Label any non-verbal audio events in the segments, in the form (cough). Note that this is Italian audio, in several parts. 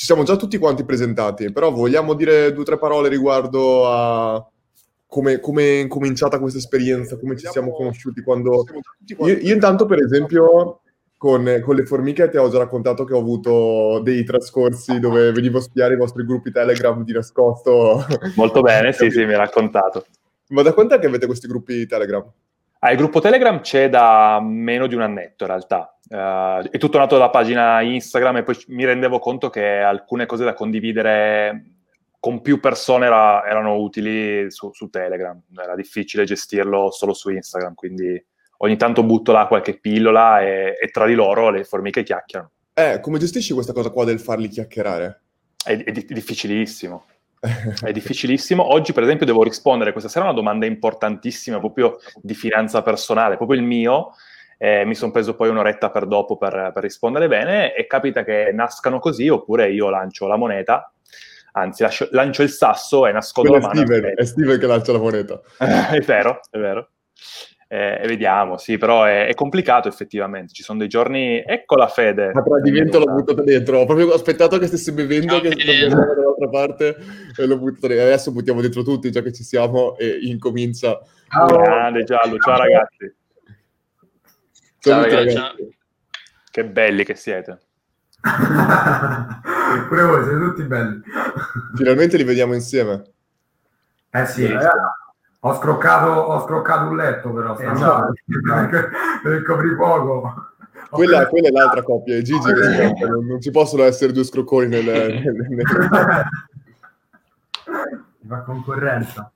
ci siamo già tutti quanti presentati, però vogliamo dire due o tre parole riguardo a come, come è cominciata questa esperienza, come ci siamo conosciuti quando... Io, io intanto, per esempio, con, con, le formiche ti ho già raccontato che ho avuto dei trascorsi dove venivo a spiare i vostri gruppi Telegram di nascosto. Molto bene, sì, sì, mi hai raccontato. Ma da quant'è che avete questi gruppi Telegram? Ah, il gruppo Telegram c'è da meno di un annetto in realtà. Uh, è tutto nato dalla pagina Instagram e poi mi rendevo conto che alcune cose da condividere con più persone era, erano utili su, su, Telegram. Era difficile gestirlo solo su Instagram, quindi ogni tanto butto là qualche pillola e, e tra di loro le formiche chiacchierano. Eh, come gestisci questa cosa qua del farli chiacchierare? È, è, è difficilissimo. (laughs) È difficilissimo. Oggi, per esempio, devo rispondere questa sera a una domanda importantissima, proprio di finanza personale, proprio il mio. Eh, mi sono preso poi un'oretta per dopo per, per, rispondere bene e capita che nascano così oppure io lancio la moneta, anzi lascio, lancio il sasso e nascondo Quello la mano. Steven, è Steven che lancia la moneta. (laughs) è vero, è vero. Eh, vediamo, sì, però è, è, complicato effettivamente. Ci sono dei giorni. Ecco la fede. Ma tradimento l'ho buttato dentro. Ho proprio aspettato che stesse bevendo, Ciao, che stesse dall'altra parte e l'ho buttato dentro. Adesso buttiamo dentro tutti, già che ci siamo, e incomincia. Ciao, grande giallo. Ciao, ragazzi. Ciao, ragazzi. ragazzi. Che belli che siete. (laughs) Pure voi siete tutti belli. Finalmente li vediamo insieme. Eh sì, sì ho scroccato, ho scroccato un letto però esatto. (laughs) per il coprifuoco. (laughs) Quella, quella, è l'altra coppia, è Gigi che scrocca, non, non, ci possono essere due scrocconi nel... nel, nel... fa concorrenza.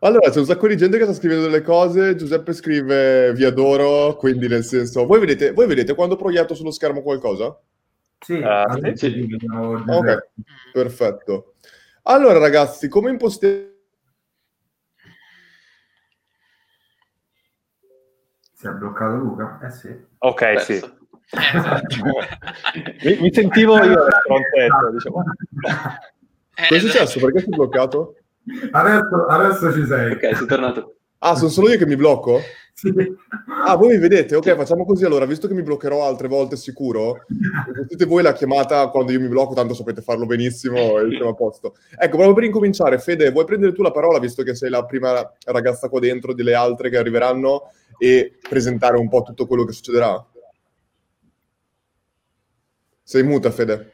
Allora, c'è un sacco di gente che sta scrivendo delle cose. Giuseppe scrive vi adoro, quindi nel senso... Voi vedete, voi vedete quando proietto sullo schermo qualcosa? Sì, uh, sì. sì. Ok, perfetto. Allora ragazzi, come impostiamo Si è bloccato Luca? Eh sì. Ok, Beh, sì. Esatto. mi, mi, sentivo io (laughs) al frontetto, diciamo. Eh, Cosa è successo? Perché sei bloccato? Adesso, adesso ci sei. Ok, sei tornato. Ah, sono solo io che mi blocco? (laughs) Sì. Ah, voi mi vedete? Ok, facciamo così allora, visto che mi bloccherò altre volte sicuro, mettete voi la chiamata quando io mi blocco, tanto sapete farlo benissimo e siamo a posto. Ecco, proprio per incominciare, Fede, vuoi prendere tu la parola, visto che sei la prima ragazza qua dentro delle altre che arriveranno, e presentare un po' tutto quello che succederà? Sei muta, Fede.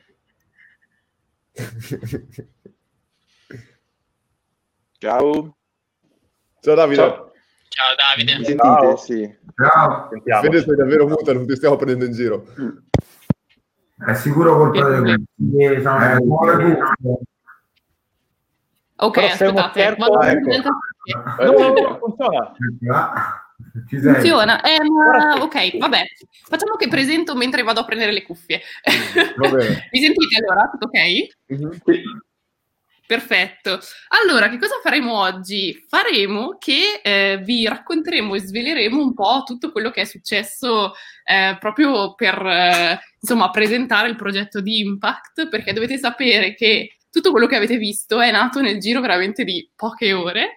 (laughs) Ciao. Ciao Davide. Ciao, Ciao Davide. Mi sentite? Ciao. Sì. Ciao. Fede sei davvero muta, non ti stiamo prendendo in giro. È sicuro colpa di eh, Ok, aspettate. Ah, ecco. No, no, funziona. Funziona. Eh, ma, ok, vabbè. Facciamo che presento mentre vado a prendere le cuffie. (laughs) Mi sentite allora? Tutto ok? Mm-hmm. Perfetto. Allora, che cosa faremo oggi? Faremo che eh, vi racconteremo e sveleremo un po' tutto quello che è successo eh, proprio per eh, insomma presentare il progetto di Impact, perché dovete sapere che tutto quello che avete visto è nato nel giro veramente di poche ore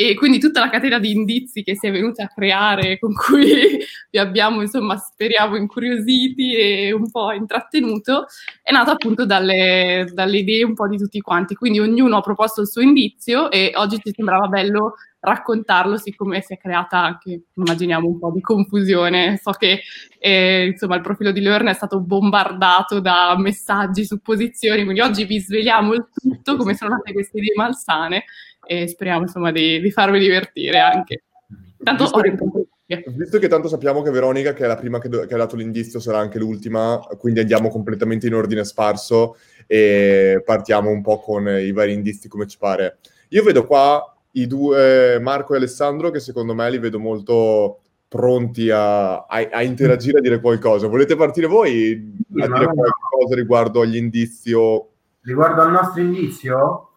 e quindi tutta la catena di indizi che si è venuta a creare, con cui (laughs) vi abbiamo, insomma, speriamo incuriositi e un po' intrattenuto, è nata appunto dalle, dalle idee un po' di tutti quanti. Quindi ognuno ha proposto il suo indizio e oggi ci sembrava bello raccontarlo, siccome si è creata anche, immaginiamo, un po' di confusione. So che eh, insomma il profilo di Learn è stato bombardato da messaggi, supposizioni, quindi oggi vi sveliamo il tutto, come sono nate queste idee malsane e speriamo insomma di, di farvi divertire anche. Tanto visto, che, visto che tanto sappiamo che Veronica, che è la prima che, do, che, ha dato l'indizio, sarà anche l'ultima, quindi andiamo completamente in ordine sparso e partiamo un po' con i vari indizi come ci pare. Io vedo qua i due, Marco e Alessandro, che secondo me li vedo molto pronti a, a, a interagire, a dire qualcosa. Volete partire voi a dire qualcosa riguardo agli indizi? Riguardo al nostro indizio?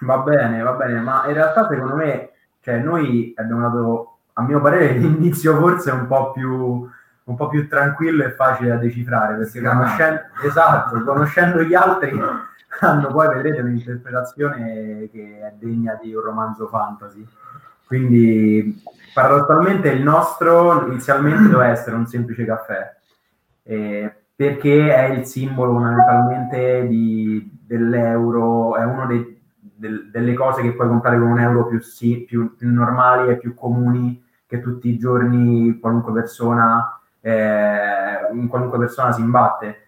Va bene, va bene, ma in realtà secondo me, cioè noi abbiamo dato, a mio parere, (laughs) l'inizio forse un po' più, un po' più tranquillo e facile da decifrare, perché conoscendo, esatto, conoscendo gli altri hanno poi, vedrete, un'interpretazione che è degna di un romanzo fantasy. Quindi, paradossalmente, il nostro inizialmente doveva essere un semplice caffè. E perché è il simbolo fondamentalmente di, dell'euro, è una del, delle cose che puoi comprare con un euro più, sì, più, più, normali e più comuni che tutti i giorni qualunque persona, eh, qualunque persona si imbatte.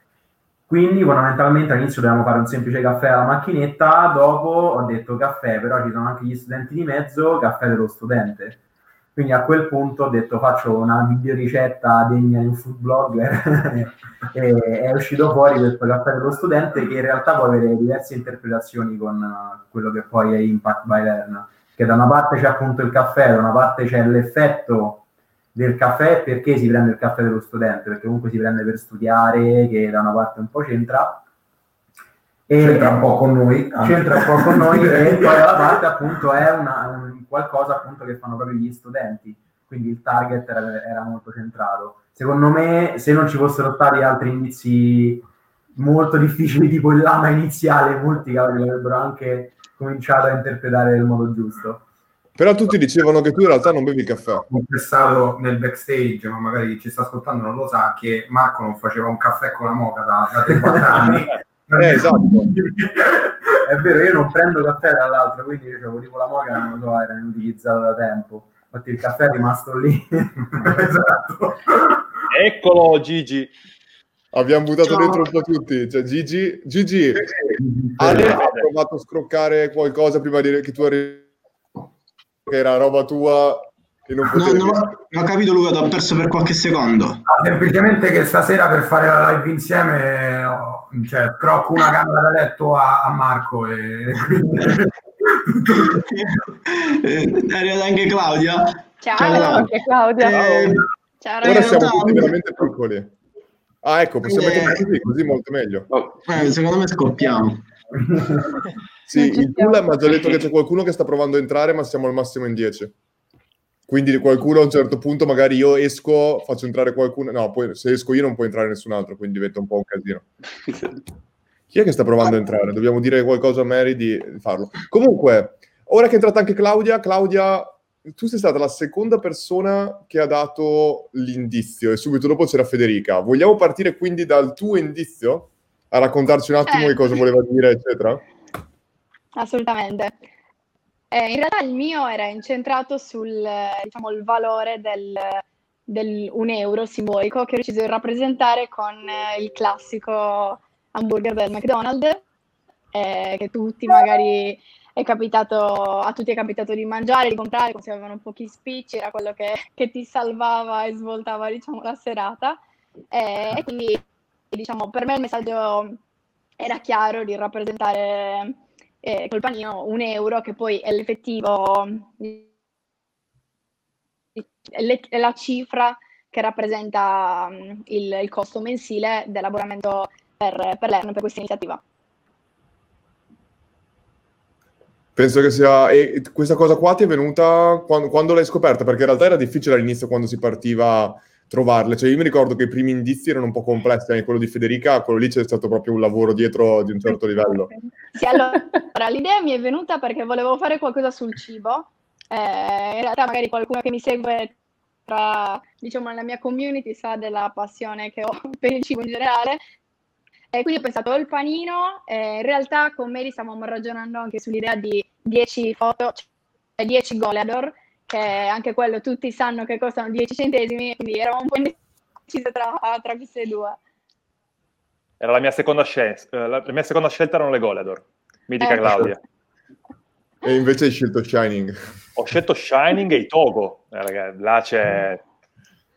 Quindi fondamentalmente all'inizio dovevamo fare un semplice caffè alla macchinetta, dopo ho detto caffè, però ci sono anche gli studenti di mezzo, caffè dello studente quindi a quel punto ho detto faccio una videoricetta degna di un food blogger (laughs) e è uscito fuori questo caffè dello studente che in realtà può avere diverse interpretazioni con uh, quello che poi è Impact by Learn. Che da una parte c'è appunto il caffè, da una parte c'è l'effetto del caffè perché si prende il caffè dello studente, perché comunque si prende per studiare, che da una parte un po' c'entra, c'entra un po' con noi. Anche. C'entra un po' con noi (laughs) e poi dalla parte appunto è una, un, qualcosa appunto che fanno proprio gli studenti, quindi il target era, era, molto centrato. Secondo me se non ci fossero stati altri indizi molto difficili tipo il lama iniziale, molti cavoli avrebbero anche cominciato a interpretare nel modo giusto. Però tutti dicevano che tu in realtà non bevi caffè. Ho confessato nel backstage, ma magari chi ci sta ascoltando non lo sa, che Marco non faceva un caffè con la moca da, da 3-4 anni. (laughs) Eh, esatto. è vero, io non prendo caffè dall'altro, quindi io avevo tipo la moca, non lo so, era inutilizzato da tempo. Infatti il caffè è rimasto lì. (laughs) esatto. Eccolo Gigi. Abbiamo buttato Ciao. dentro un po' tutti. Cioè, Gigi, Gigi, Ale ha provato a scroccare qualcosa prima di che tu arrivi che era roba tua no, no, non ho capito Luca, ti ho perso per qualche secondo. Ah, semplicemente che stasera per fare la live insieme cioè, crocco una camera da letto a, a Marco e (laughs) è arrivata anche Claudia. Ciao, Ciao. anche Claudia. Eh, Ciao, Ora siamo tutti veramente piccoli. Ah, ecco, possiamo eh, mettere così, così molto meglio. Eh, secondo me scoppiamo. sì, il pool mi ha già detto che c'è qualcuno che sta provando a entrare, ma siamo al massimo in 10. Quindi qualcuno a un certo punto, magari io esco, faccio entrare qualcuno. No, poi se esco io non può entrare nessun altro, quindi diventa un po' un casino. (laughs) Chi è che sta provando a entrare? Dobbiamo dire qualcosa a Mary di farlo. Comunque, ora che è entrata anche Claudia, Claudia, tu sei stata la seconda persona che ha dato l'indizio e subito dopo c'era Federica. Vogliamo partire quindi dal tuo indizio? A raccontarci un attimo eh. cosa voleva dire, eccetera? Assolutamente. Eh, in realtà il mio era incentrato sul diciamo, il valore del, del un euro simbolico che ho deciso di rappresentare con eh, il classico hamburger del McDonald's, eh, che tutti magari è capitato, a tutti è capitato di mangiare, di comprare, come se avevano pochi spicci, era quello che, che ti salvava e svoltava diciamo, la serata. Eh, e quindi diciamo, per me il messaggio era chiaro di rappresentare eh, col panino un euro che poi è l'effettivo, è la cifra che rappresenta mm, il, il costo mensile dell'abbonamento per, per l'ERN, per questa iniziativa. Penso che sia... E questa cosa qua ti è venuta quando, quando l'hai scoperta? Perché in realtà era difficile all'inizio quando si partiva trovarle. Cioè, io mi ricordo che i primi indizi erano un po' complessi, anche quello di Federica, quello lì c'è stato proprio un lavoro dietro di un certo livello. Sì, allora, l'idea mi è venuta perché volevo fare qualcosa sul cibo. Eh, in realtà magari qualcuno che mi segue tra, diciamo, nella mia community sa della passione che ho (laughs) per il cibo in generale. E quindi ho pensato il panino, eh, in realtà con Mary stavamo ragionando anche sull'idea di 10 foto, cioè 10 goleador, che anche quello tutti sanno che costano 10 centesimi, quindi eravamo un po' indecisi tra, tra queste due. Era la mia seconda scelta, eh, la mia seconda scelta erano le Goleador, mitica eh. Claudia. E invece hai scelto Shining. Ho scelto Shining e i Togo, eh, ragazzi, là c'è...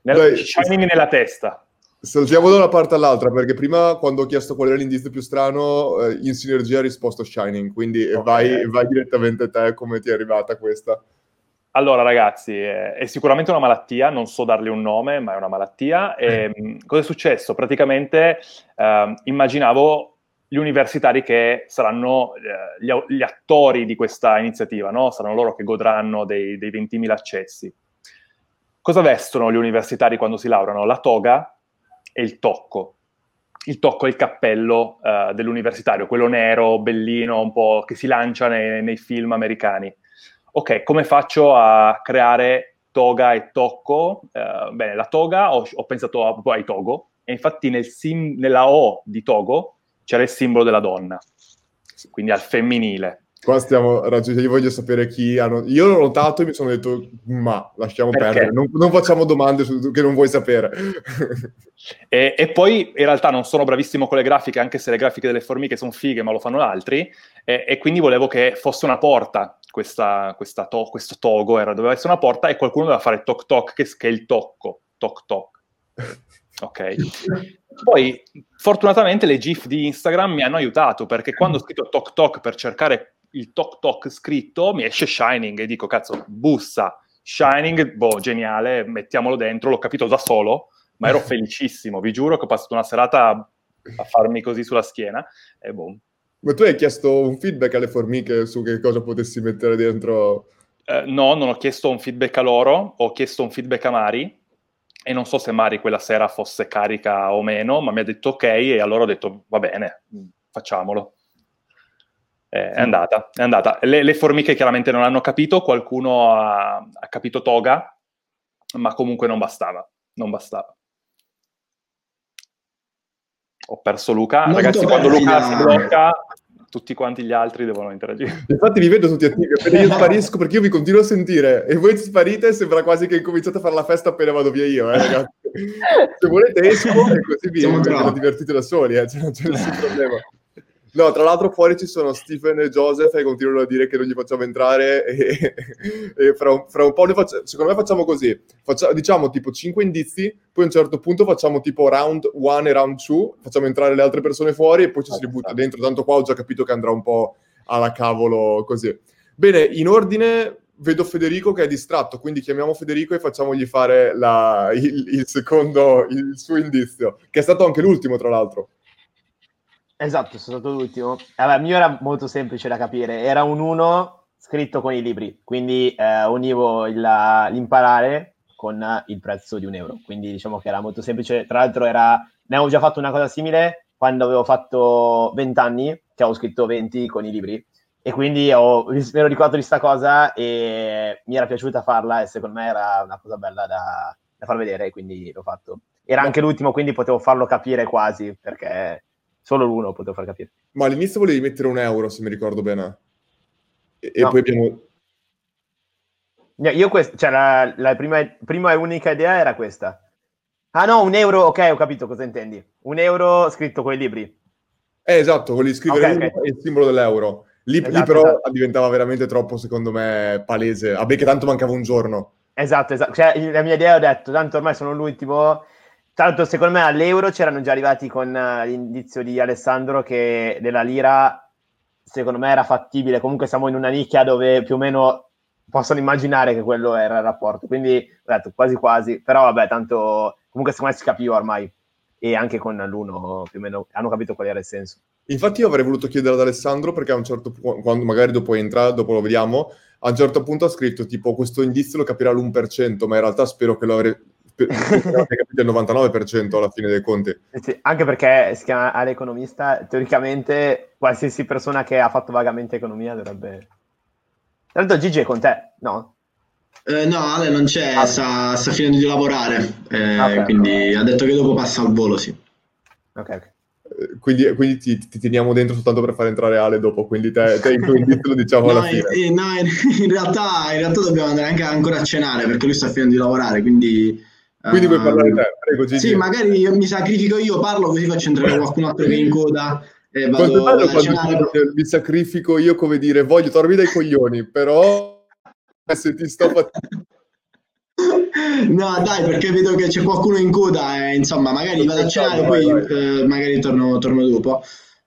Nel, Dai, Shining nella testa. Saltiamo da una parte all'altra, perché prima quando ho chiesto qual era l'indizio più strano, eh, in sinergia ha risposto Shining, quindi okay. vai, vai direttamente a te come ti è arrivata questa. Allora, ragazzi, è sicuramente una malattia, non so dargli un nome, ma è una malattia. E, mm. cosa è successo? Praticamente eh, immaginavo gli universitari che saranno eh, gli, gli, attori di questa iniziativa, no? Saranno loro che godranno dei, dei 20.000 accessi. Cosa vestono gli universitari quando si laureano? La toga e il tocco. Il tocco è il cappello uh, dell'universitario, quello nero, bellino, un po' che si lancia nei, nei film americani ok, come faccio a creare toga e tocco? Uh, bene, la toga ho, ho pensato a, proprio ai togo, e infatti nel sim- nella O di Togo c'era il simbolo della donna, quindi al femminile. Qua stiamo raggiungendo, io voglio sapere chi hanno... Io l'ho notato e mi sono detto, ma lasciamo Perché? perdere, non, non facciamo domande su, che non vuoi sapere. E, e poi in realtà non sono bravissimo con le grafiche, anche se le grafiche delle formiche sono fighe, ma lo fanno altri, e, e quindi volevo che fosse una porta, questa, questa to- questo togo, era, doveva essere una porta e qualcuno doveva fare toc toc, che, che è il tocco, toc toc. Ok. Poi, fortunatamente, le GIF di Instagram mi hanno aiutato, perché quando ho scritto toc toc per cercare il toc toc scritto, mi esce Shining e dico, cazzo, bussa, Shining, boh, geniale, mettiamolo dentro, l'ho capito da solo, ma ero (laughs) felicissimo, vi giuro che ho passato una serata a, farmi così sulla schiena e boh. Ma tu hai chiesto un feedback alle formiche su che cosa potessi mettere dentro? Eh, no, non ho chiesto un feedback a loro, ho chiesto un feedback a Mari e non so se Mari quella sera fosse carica o meno, ma mi ha detto ok e allora ho detto va bene, facciamolo. Eh, è andata, è andata. Le, le formiche chiaramente non hanno capito, qualcuno ha, ha capito toga, ma comunque non bastava, non bastava. Ho perso Luca. Molto Ragazzi, quando Luca si blocca, tutti quanti gli altri devono interagire. Infatti vi vedo tutti attivi, appena io sparisco perché io vi continuo a sentire e voi sparite sembra quasi che incominciate a fare la festa appena vado via io, eh, ragazzi. Se volete esco e così vi, Siamo vi troppi. divertite da soli, eh, cioè, non c'è nessun problema. No, tra l'altro fuori ci sono Stephen e Joseph e continuano a dire che non gli facciamo entrare e, e fra, un, fra un po' ne facciamo, secondo me facciamo così, Faccia- diciamo tipo 5 indizi, poi a un certo punto facciamo tipo round 1 e round 2, facciamo entrare le altre persone fuori e poi ci si ributta dentro, tanto qua ho già capito che andrà un po' alla cavolo così. Bene, in ordine vedo Federico che è distratto, quindi chiamiamo Federico e facciamogli fare la- il, il secondo, il suo indizio, che è stato anche l'ultimo tra l'altro. Esatto, sono stato l'ultimo. Allora, il mio era molto semplice da capire. Era un 1 scritto con i libri, quindi eh, univo il- l'imparare con il prezzo di un euro. Quindi diciamo che era molto semplice. Tra l'altro era... ne avevo già fatto una cosa simile quando avevo fatto 20 anni, che avevo scritto 20 con i libri. E quindi ho, mi ero ricordato di sta cosa e mi era piaciuta farla e secondo me era una cosa bella da, da far vedere, quindi l'ho fatto. Era anche l'ultimo, quindi potevo farlo capire quasi, perché solo l'uno potevo far capire. Ma all'inizio volevi mettere un euro, se mi ricordo bene. E, e No. poi abbiamo... Io quest- cioè, la, la prima, prima e unica idea era questa. Ah no, un euro, ok, ho capito cosa intendi. Un euro scritto con i libri. Eh, esatto, volevi scrivere Ok, uno ok. e il simbolo dell'euro. Lì, lì Esatto, però esatto. diventava veramente troppo, secondo me, palese. Vabbè, che tanto mancava un giorno. Esatto, esatto. Cioè, la mia idea ho detto, tanto ormai sono l'ultimo. Tanto secondo me all'euro c'erano già arrivati con eh, l'indizio di Alessandro che della lira secondo me era fattibile. Comunque siamo in una nicchia dove più o meno possono immaginare che quello era il rapporto. Quindi ho detto quasi quasi, però vabbè, tanto comunque secondo me si capiva ormai. E anche con l'uno più o meno hanno capito qual era il senso. Infatti io avrei voluto chiedere ad Alessandro, perché a un certo punto, quando magari dopo entra, dopo lo vediamo, a un certo punto ha scritto tipo questo indizio lo capirà l'1%, ma in realtà spero che lo avrei... capito il 99% alla fine dei conti. Sì, anche perché si chiama Ale economista, teoricamente qualsiasi persona che ha fatto vagamente economia dovrebbe... Tra l'altro Gigi è con te, no? Eh, no, Ale non c'è, Ah. sta, sta finendo di lavorare, eh, Ah, ok. quindi ha detto che dopo passa al volo, sì. Ok, ok. Eh, Quindi, quindi ti, ti teniamo dentro soltanto per far entrare Ale dopo, quindi te, te (laughs) indizio lo diciamo No, alla in, fine. in- no, in- in realtà, in realtà dobbiamo andare anche ancora a cenare perché lui sta finendo di lavorare, quindi... Quindi vuoi ehm, parlare te? Prego, Gigi. Sì, magari io mi sacrifico io, parlo così faccio entrare qualcun altro che è in coda e vado, a quando mi sacrifico io come dire voglio tornare dai coglioni, però se ti sto facendo... No, dai, perché vedo che c'è qualcuno in coda e insomma, magari vado a cenare, Vai, poi eh, magari torno, torno dopo.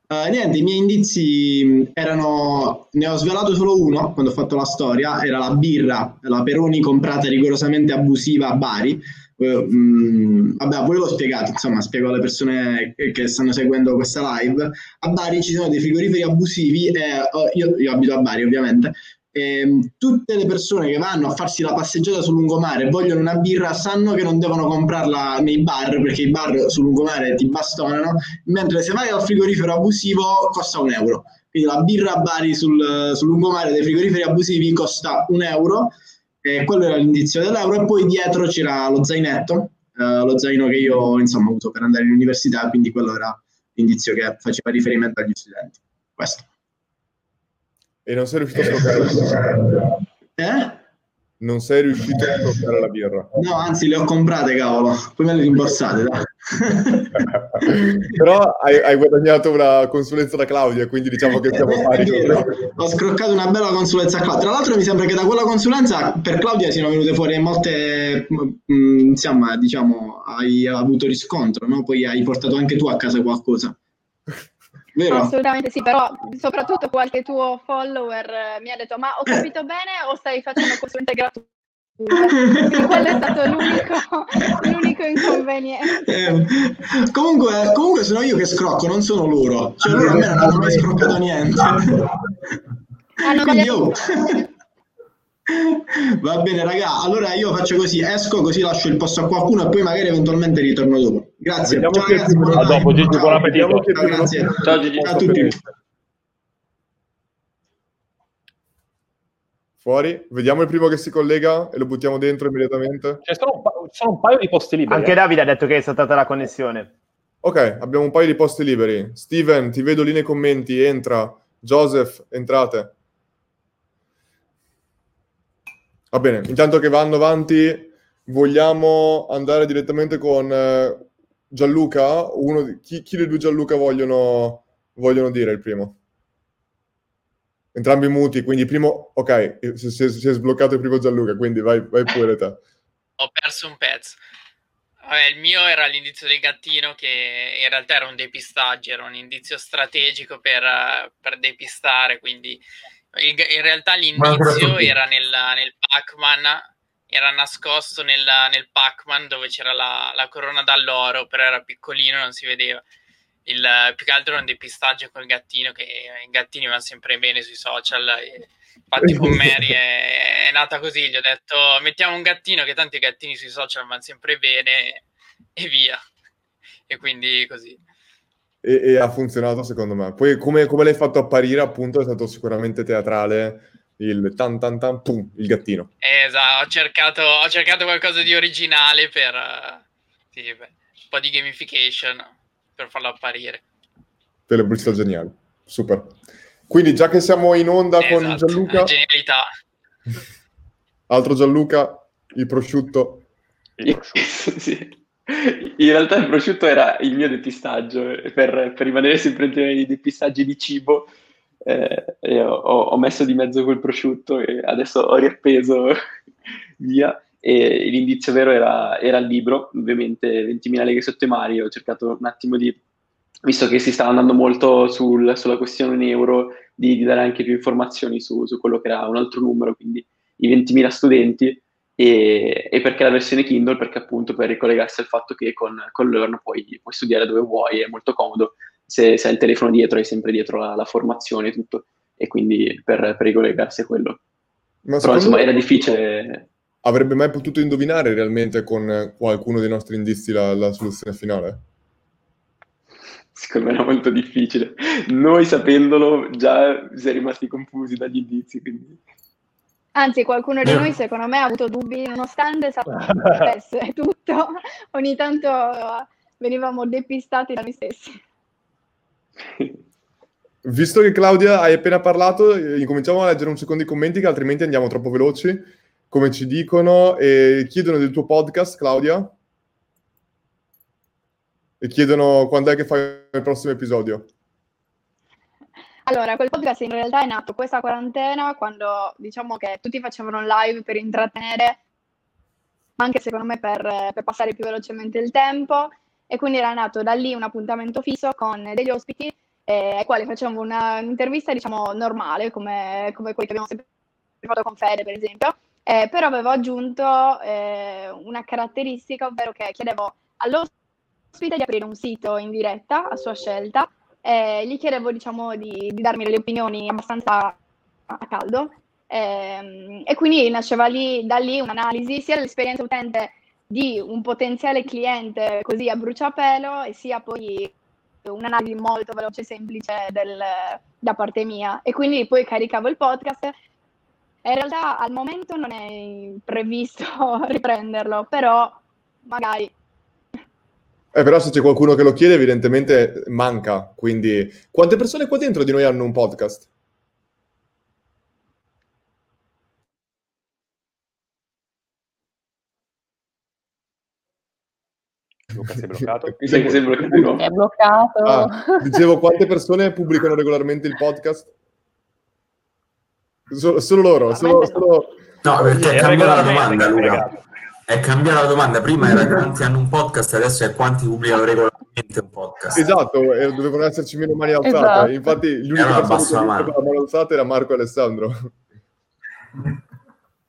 Eh, niente, i miei indizi mh, erano, ne ho svelato solo uno quando ho fatto la storia, era la birra, la Peroni comprata rigorosamente abusiva a Bari. Eh, mh, vabbè, voi l'ho spiegato, insomma, spiego alle persone che, stanno seguendo questa live. A Bari ci sono dei frigoriferi abusivi e oh, io, io abito a Bari, ovviamente. E, tutte le persone che vanno a farsi la passeggiata sul lungomare e vogliono una birra sanno che non devono comprarla nei bar perché i bar sul lungomare ti bastonano, mentre se vai al frigorifero abusivo costa un euro. Quindi la birra a Bari sul, sul lungomare dei frigoriferi abusivi costa un euro, e quello era l'indizio dell'euro, e poi dietro c'era lo zainetto eh, lo zaino che io insomma uso per andare in università, quindi quello era l'indizio che faceva riferimento agli studenti. Questo. E non sei riuscito a birra? Eh? Non sei riuscito a sbloccare la birra? No, anzi le ho comprate, cavolo, poi me le rimborsate, dai. (laughs) Però hai, hai, guadagnato una consulenza da Claudia, quindi diciamo che siamo (laughs) pari. Ho scroccato una bella consulenza a Claudia. Tra l'altro mi sembra che da quella consulenza per Claudia siano venute fuori molte, mh, mm, insomma, diciamo, hai avuto riscontro, no? Poi hai portato anche tu a casa qualcosa. Vero? Assolutamente sì, però soprattutto qualche tuo follower mi ha detto ma ho capito bene o stai facendo consulenza gratuita? (laughs) Quello è stato l'unico, (laughs) l'unico inconveniente. Eh, comunque, comunque sono io che scrocco, non sono loro. Cioè loro a me non hanno mai scroccato niente. Quindi io... Va bene, raga. Allora io faccio così: esco così lascio il posto a qualcuno e poi magari eventualmente ritorno dopo. Grazie. Ciao, ragazzi, a dopo, Gigi, buon appetito. Ciao, grazie. Ciao, Gigi. Ciao a tutti. Fuori, vediamo il primo che si collega e lo buttiamo dentro immediatamente. C'è solo un, pa- sono un paio di posti liberi. Anche eh. Davide ha detto che è saltata la connessione. Ok, abbiamo un paio di posti liberi. Steven, ti vedo lì nei commenti, entra. Joseph, entrate. Va bene, intanto che vanno avanti, vogliamo andare direttamente con eh, Gianluca. Uno di, chi, chi dei due Gianluca vogliono, vogliono dire il primo? Entrambi muti, quindi primo, ok, si, si, si, è sbloccato il primo Gianluca, quindi vai, vai pure te. (laughs) Ho perso un pezzo. Vabbè, il mio era l'indizio del gattino che in realtà era un depistaggio, era un indizio strategico per, per depistare, quindi il, in realtà l'indizio era nel, nel Pac-Man, era nascosto nel, nel Pac-Man dove c'era la, la corona d'alloro, però era piccolino, non si vedeva il, più che altro un depistaggio col gattino che i gattini vanno sempre bene sui social e, infatti (laughs) con Mary è, è, nata così gli ho detto mettiamo un gattino che tanti gattini sui social vanno sempre bene e via. E quindi così. E, e ha funzionato secondo me. Poi come, come, l'hai fatto apparire appunto è stato sicuramente teatrale il tan tan tan pum il gattino. Esatto ho cercato, ho cercato qualcosa di originale per sì, beh, un po' di gamification per farlo apparire. Per le pubblicità geniali, super. Quindi già che siamo in onda esatto, con Gianluca... Genialità. (laughs) Altro Gianluca, il prosciutto. Il prosciutto. sì. In realtà il prosciutto era il mio depistaggio, per, per rimanere sempre nei depistaggi di cibo. Eh, ho, ho, messo di mezzo quel prosciutto e adesso ho riappeso (laughs) via e l'indizio vero era, era, il libro, ovviamente 20.000 leghe sotto i mari, ho cercato un attimo di, visto che si stava andando molto sul, sulla questione euro, di, di, dare anche più informazioni su, su, quello che era un altro numero, quindi i 20.000 studenti, e, e, perché la versione Kindle? Perché appunto per ricollegarsi al fatto che con, con Learn puoi, puoi, studiare dove vuoi, è molto comodo, se, se hai il telefono dietro hai sempre dietro la, la formazione e tutto, e quindi per, per ricollegarsi a quello. Ma Però insomma era difficile avrebbe mai potuto indovinare realmente con qualcuno dei nostri indizi la, la soluzione finale? Secondo me era molto difficile. Noi sapendolo già si è rimasti confusi dagli indizi. Quindi... Anzi, qualcuno di (laughs) noi secondo me ha avuto dubbi nonostante sapesse (laughs) tutto. Ogni tanto venivamo depistati da noi stessi. Visto che Claudia hai appena parlato, incominciamo a leggere un secondo i commenti che altrimenti andiamo troppo veloci come ci dicono, e chiedono del tuo podcast, Claudia. E chiedono quando è che fai il prossimo episodio. Allora, quel podcast in realtà è nato questa quarantena quando diciamo che tutti facevano live per intrattenere, anche secondo me per, per, passare più velocemente il tempo. E quindi era nato da lì un appuntamento fisso con degli ospiti eh, ai quali facevamo un'intervista, diciamo, normale, come, come quelli che abbiamo sempre fatto con Fede, per esempio. Eh, però avevo aggiunto eh, una caratteristica, ovvero che chiedevo all'ospite di aprire un sito in diretta a sua scelta e gli chiedevo diciamo, di, di darmi delle opinioni abbastanza a caldo. Eh, e quindi nasceva lì, da lì un'analisi sia dell'esperienza utente di un potenziale cliente così a bruciapelo e sia poi un'analisi molto veloce e semplice del, da parte mia. E quindi poi caricavo il podcast in realtà al momento non è previsto (laughs) riprenderlo, però magari Eh, però se c'è qualcuno che lo chiede, evidentemente manca. Quindi, quante persone qua dentro di noi hanno un podcast? Luca, sei bloccato? Mi sa che sei bloccato. (laughs) È bloccato. Ah, dicevo, quante persone pubblicano regolarmente il podcast? Solo, solo loro, solo, solo... No, perché È è cambiata la domanda, Luca. È cambiata la domanda. Prima era quanti hanno un podcast, adesso è quanti pubblicano regolarmente un podcast. Esatto, eh, dovevano esserci meno mani alzate. Esatto. Infatti, l'unica persona che mano. la mano alzata era Marco e Alessandro.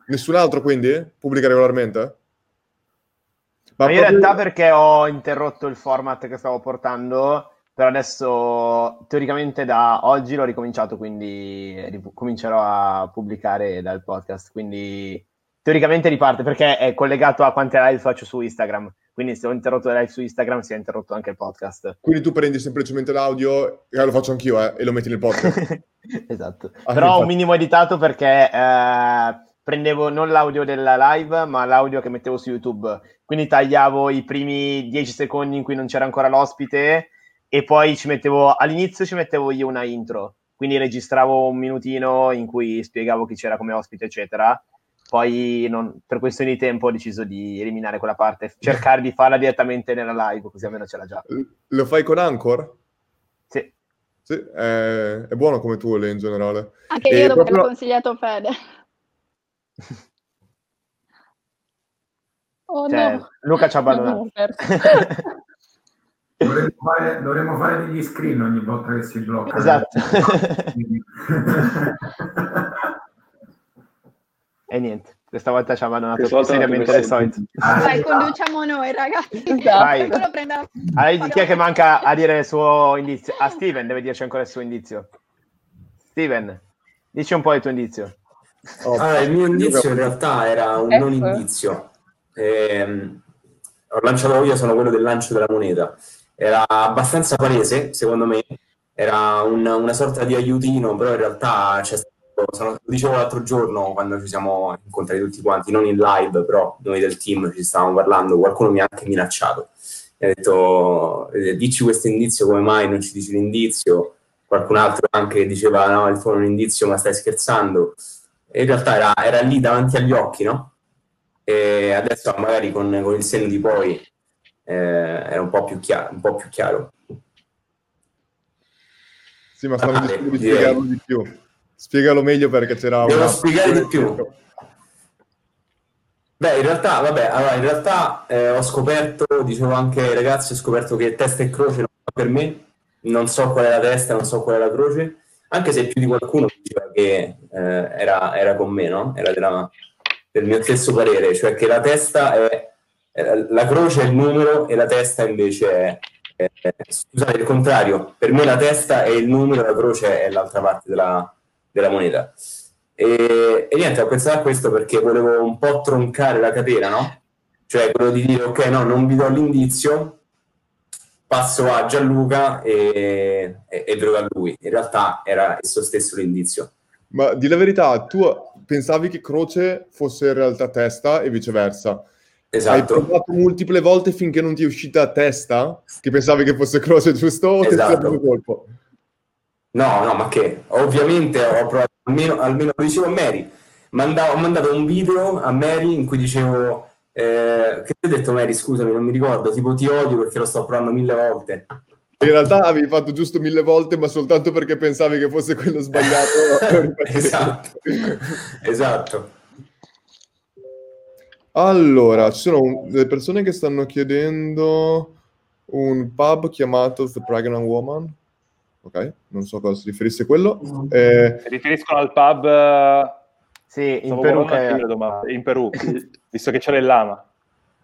Nessun altro, quindi? Pubblica regolarmente? Ma in proprio- realtà perché ho interrotto il format che stavo portando, però adesso teoricamente da oggi l'ho ricominciato, quindi ripu- comincerò a pubblicare dal podcast, quindi teoricamente riparte perché è collegato a quante live faccio su Instagram, quindi se ho interrotto le live su Instagram si è interrotto anche il podcast. Quindi tu prendi semplicemente l'audio, eh, lo faccio anch'io, eh, e lo metti nel podcast. (laughs) esatto. Ah, Però ho un minimo editato perché eh, prendevo non l'audio della live, ma l'audio che mettevo su YouTube. Quindi tagliavo i primi 10 secondi in cui non c'era ancora l'ospite e poi ci mettevo all'inizio ci mettevo io una intro. Quindi registravo un minutino in cui spiegavo chi c'era come ospite, eccetera. Poi non- per questione di tempo ho deciso di eliminare quella parte, cercare di farla direttamente nella live, così almeno ce l'ha già. Lo fai con Anchor? Sì. Sì, è, è buono come tool in generale. Anche E io dopo proprio- l'ho consigliato Fede. (laughs) Oh Cioè, no. Luca ci ha abbandonato. (laughs) Dovremmo fare, dovremmo fare degli screen ogni volta che si blocca. Esatto. (laughs) E niente, questa volta ci ha abbandonato seriamente deve solito. Vai, conduciamo noi, ragazzi. Vai. Allora, chi è che manca a dire il suo indizio? Ah, Steven deve dirci ancora il suo indizio. Steven, dici un po' il tuo indizio. Oh, Allora, il mio indizio in realtà era un Ecco. non indizio. Ehm, ho lanciato io, sono quello del lancio della moneta. Era abbastanza palese, secondo me. Era un- una sorta di aiutino, però in realtà c'è stato, lo dicevo l'altro giorno quando ci siamo incontrati tutti quanti, non in live, però noi del team ci stavamo parlando, qualcuno mi ha anche minacciato. Mi ha detto, eh, dici questo indizio, come mai non ci dici l'indizio? Qualcun altro anche diceva, no, il tuo è un indizio, ma stai scherzando e in realtà era, era lì davanti agli occhi, no? E adesso magari con, con il senno di poi eh, era un po' più chiaro. Un po' più chiaro. Sì, ma stavo Ah, dicendo di spiegarlo di più. Spiegalo meglio perché c'era Devo una... spiegare di più. (laughs) Beh, in realtà, vabbè, allora, in realtà eh, ho scoperto, dicevo anche ai ragazzi, ho scoperto che testa e croce non fa per me, non so qual è la testa, non so qual è la croce, anche se più di qualcuno diceva che eh, era, era con me, no? Era della- del mio stesso parere, cioè che la testa è, la croce è il numero e la testa invece è, è- scusate, il contrario, per me la testa è il numero e la croce è l'altra parte della, della moneta. E, e niente, ho pensato a questo perché volevo un po' troncare la catena, no? Cioè quello di dire, ok, no, non vi do l'indizio, passo a Gianluca e, e, e vedo da lui. In realtà era esso stesso l'indizio. Ma di la verità, tu pensavi che croce fosse in realtà testa e viceversa. Hai Esatto. provato multiple volte finché non ti è uscita testa, che pensavi che fosse croce giusto, o ti Esatto. stato colpo? No, no, ma che? Ovviamente ho provato almeno, almeno lo dicevo a Mary. Manda- ho mandato un video a Mary in cui dicevo, eh, che ti ho detto Mary, scusami, non mi ricordo, tipo ti odio perché lo sto provando mille volte. In realtà avevi fatto giusto mille volte, ma soltanto perché pensavi che fosse quello sbagliato. (laughs) esatto, esatto. Allora, ci sono delle persone che stanno chiedendo un pub chiamato The Pregnant Woman. Ok, non so a cosa si riferisse quello. Eh, Si riferiscono al pub eh, Sì, in stavo Perù guardando anche io in Perù, (laughs) visto che c'era il lama.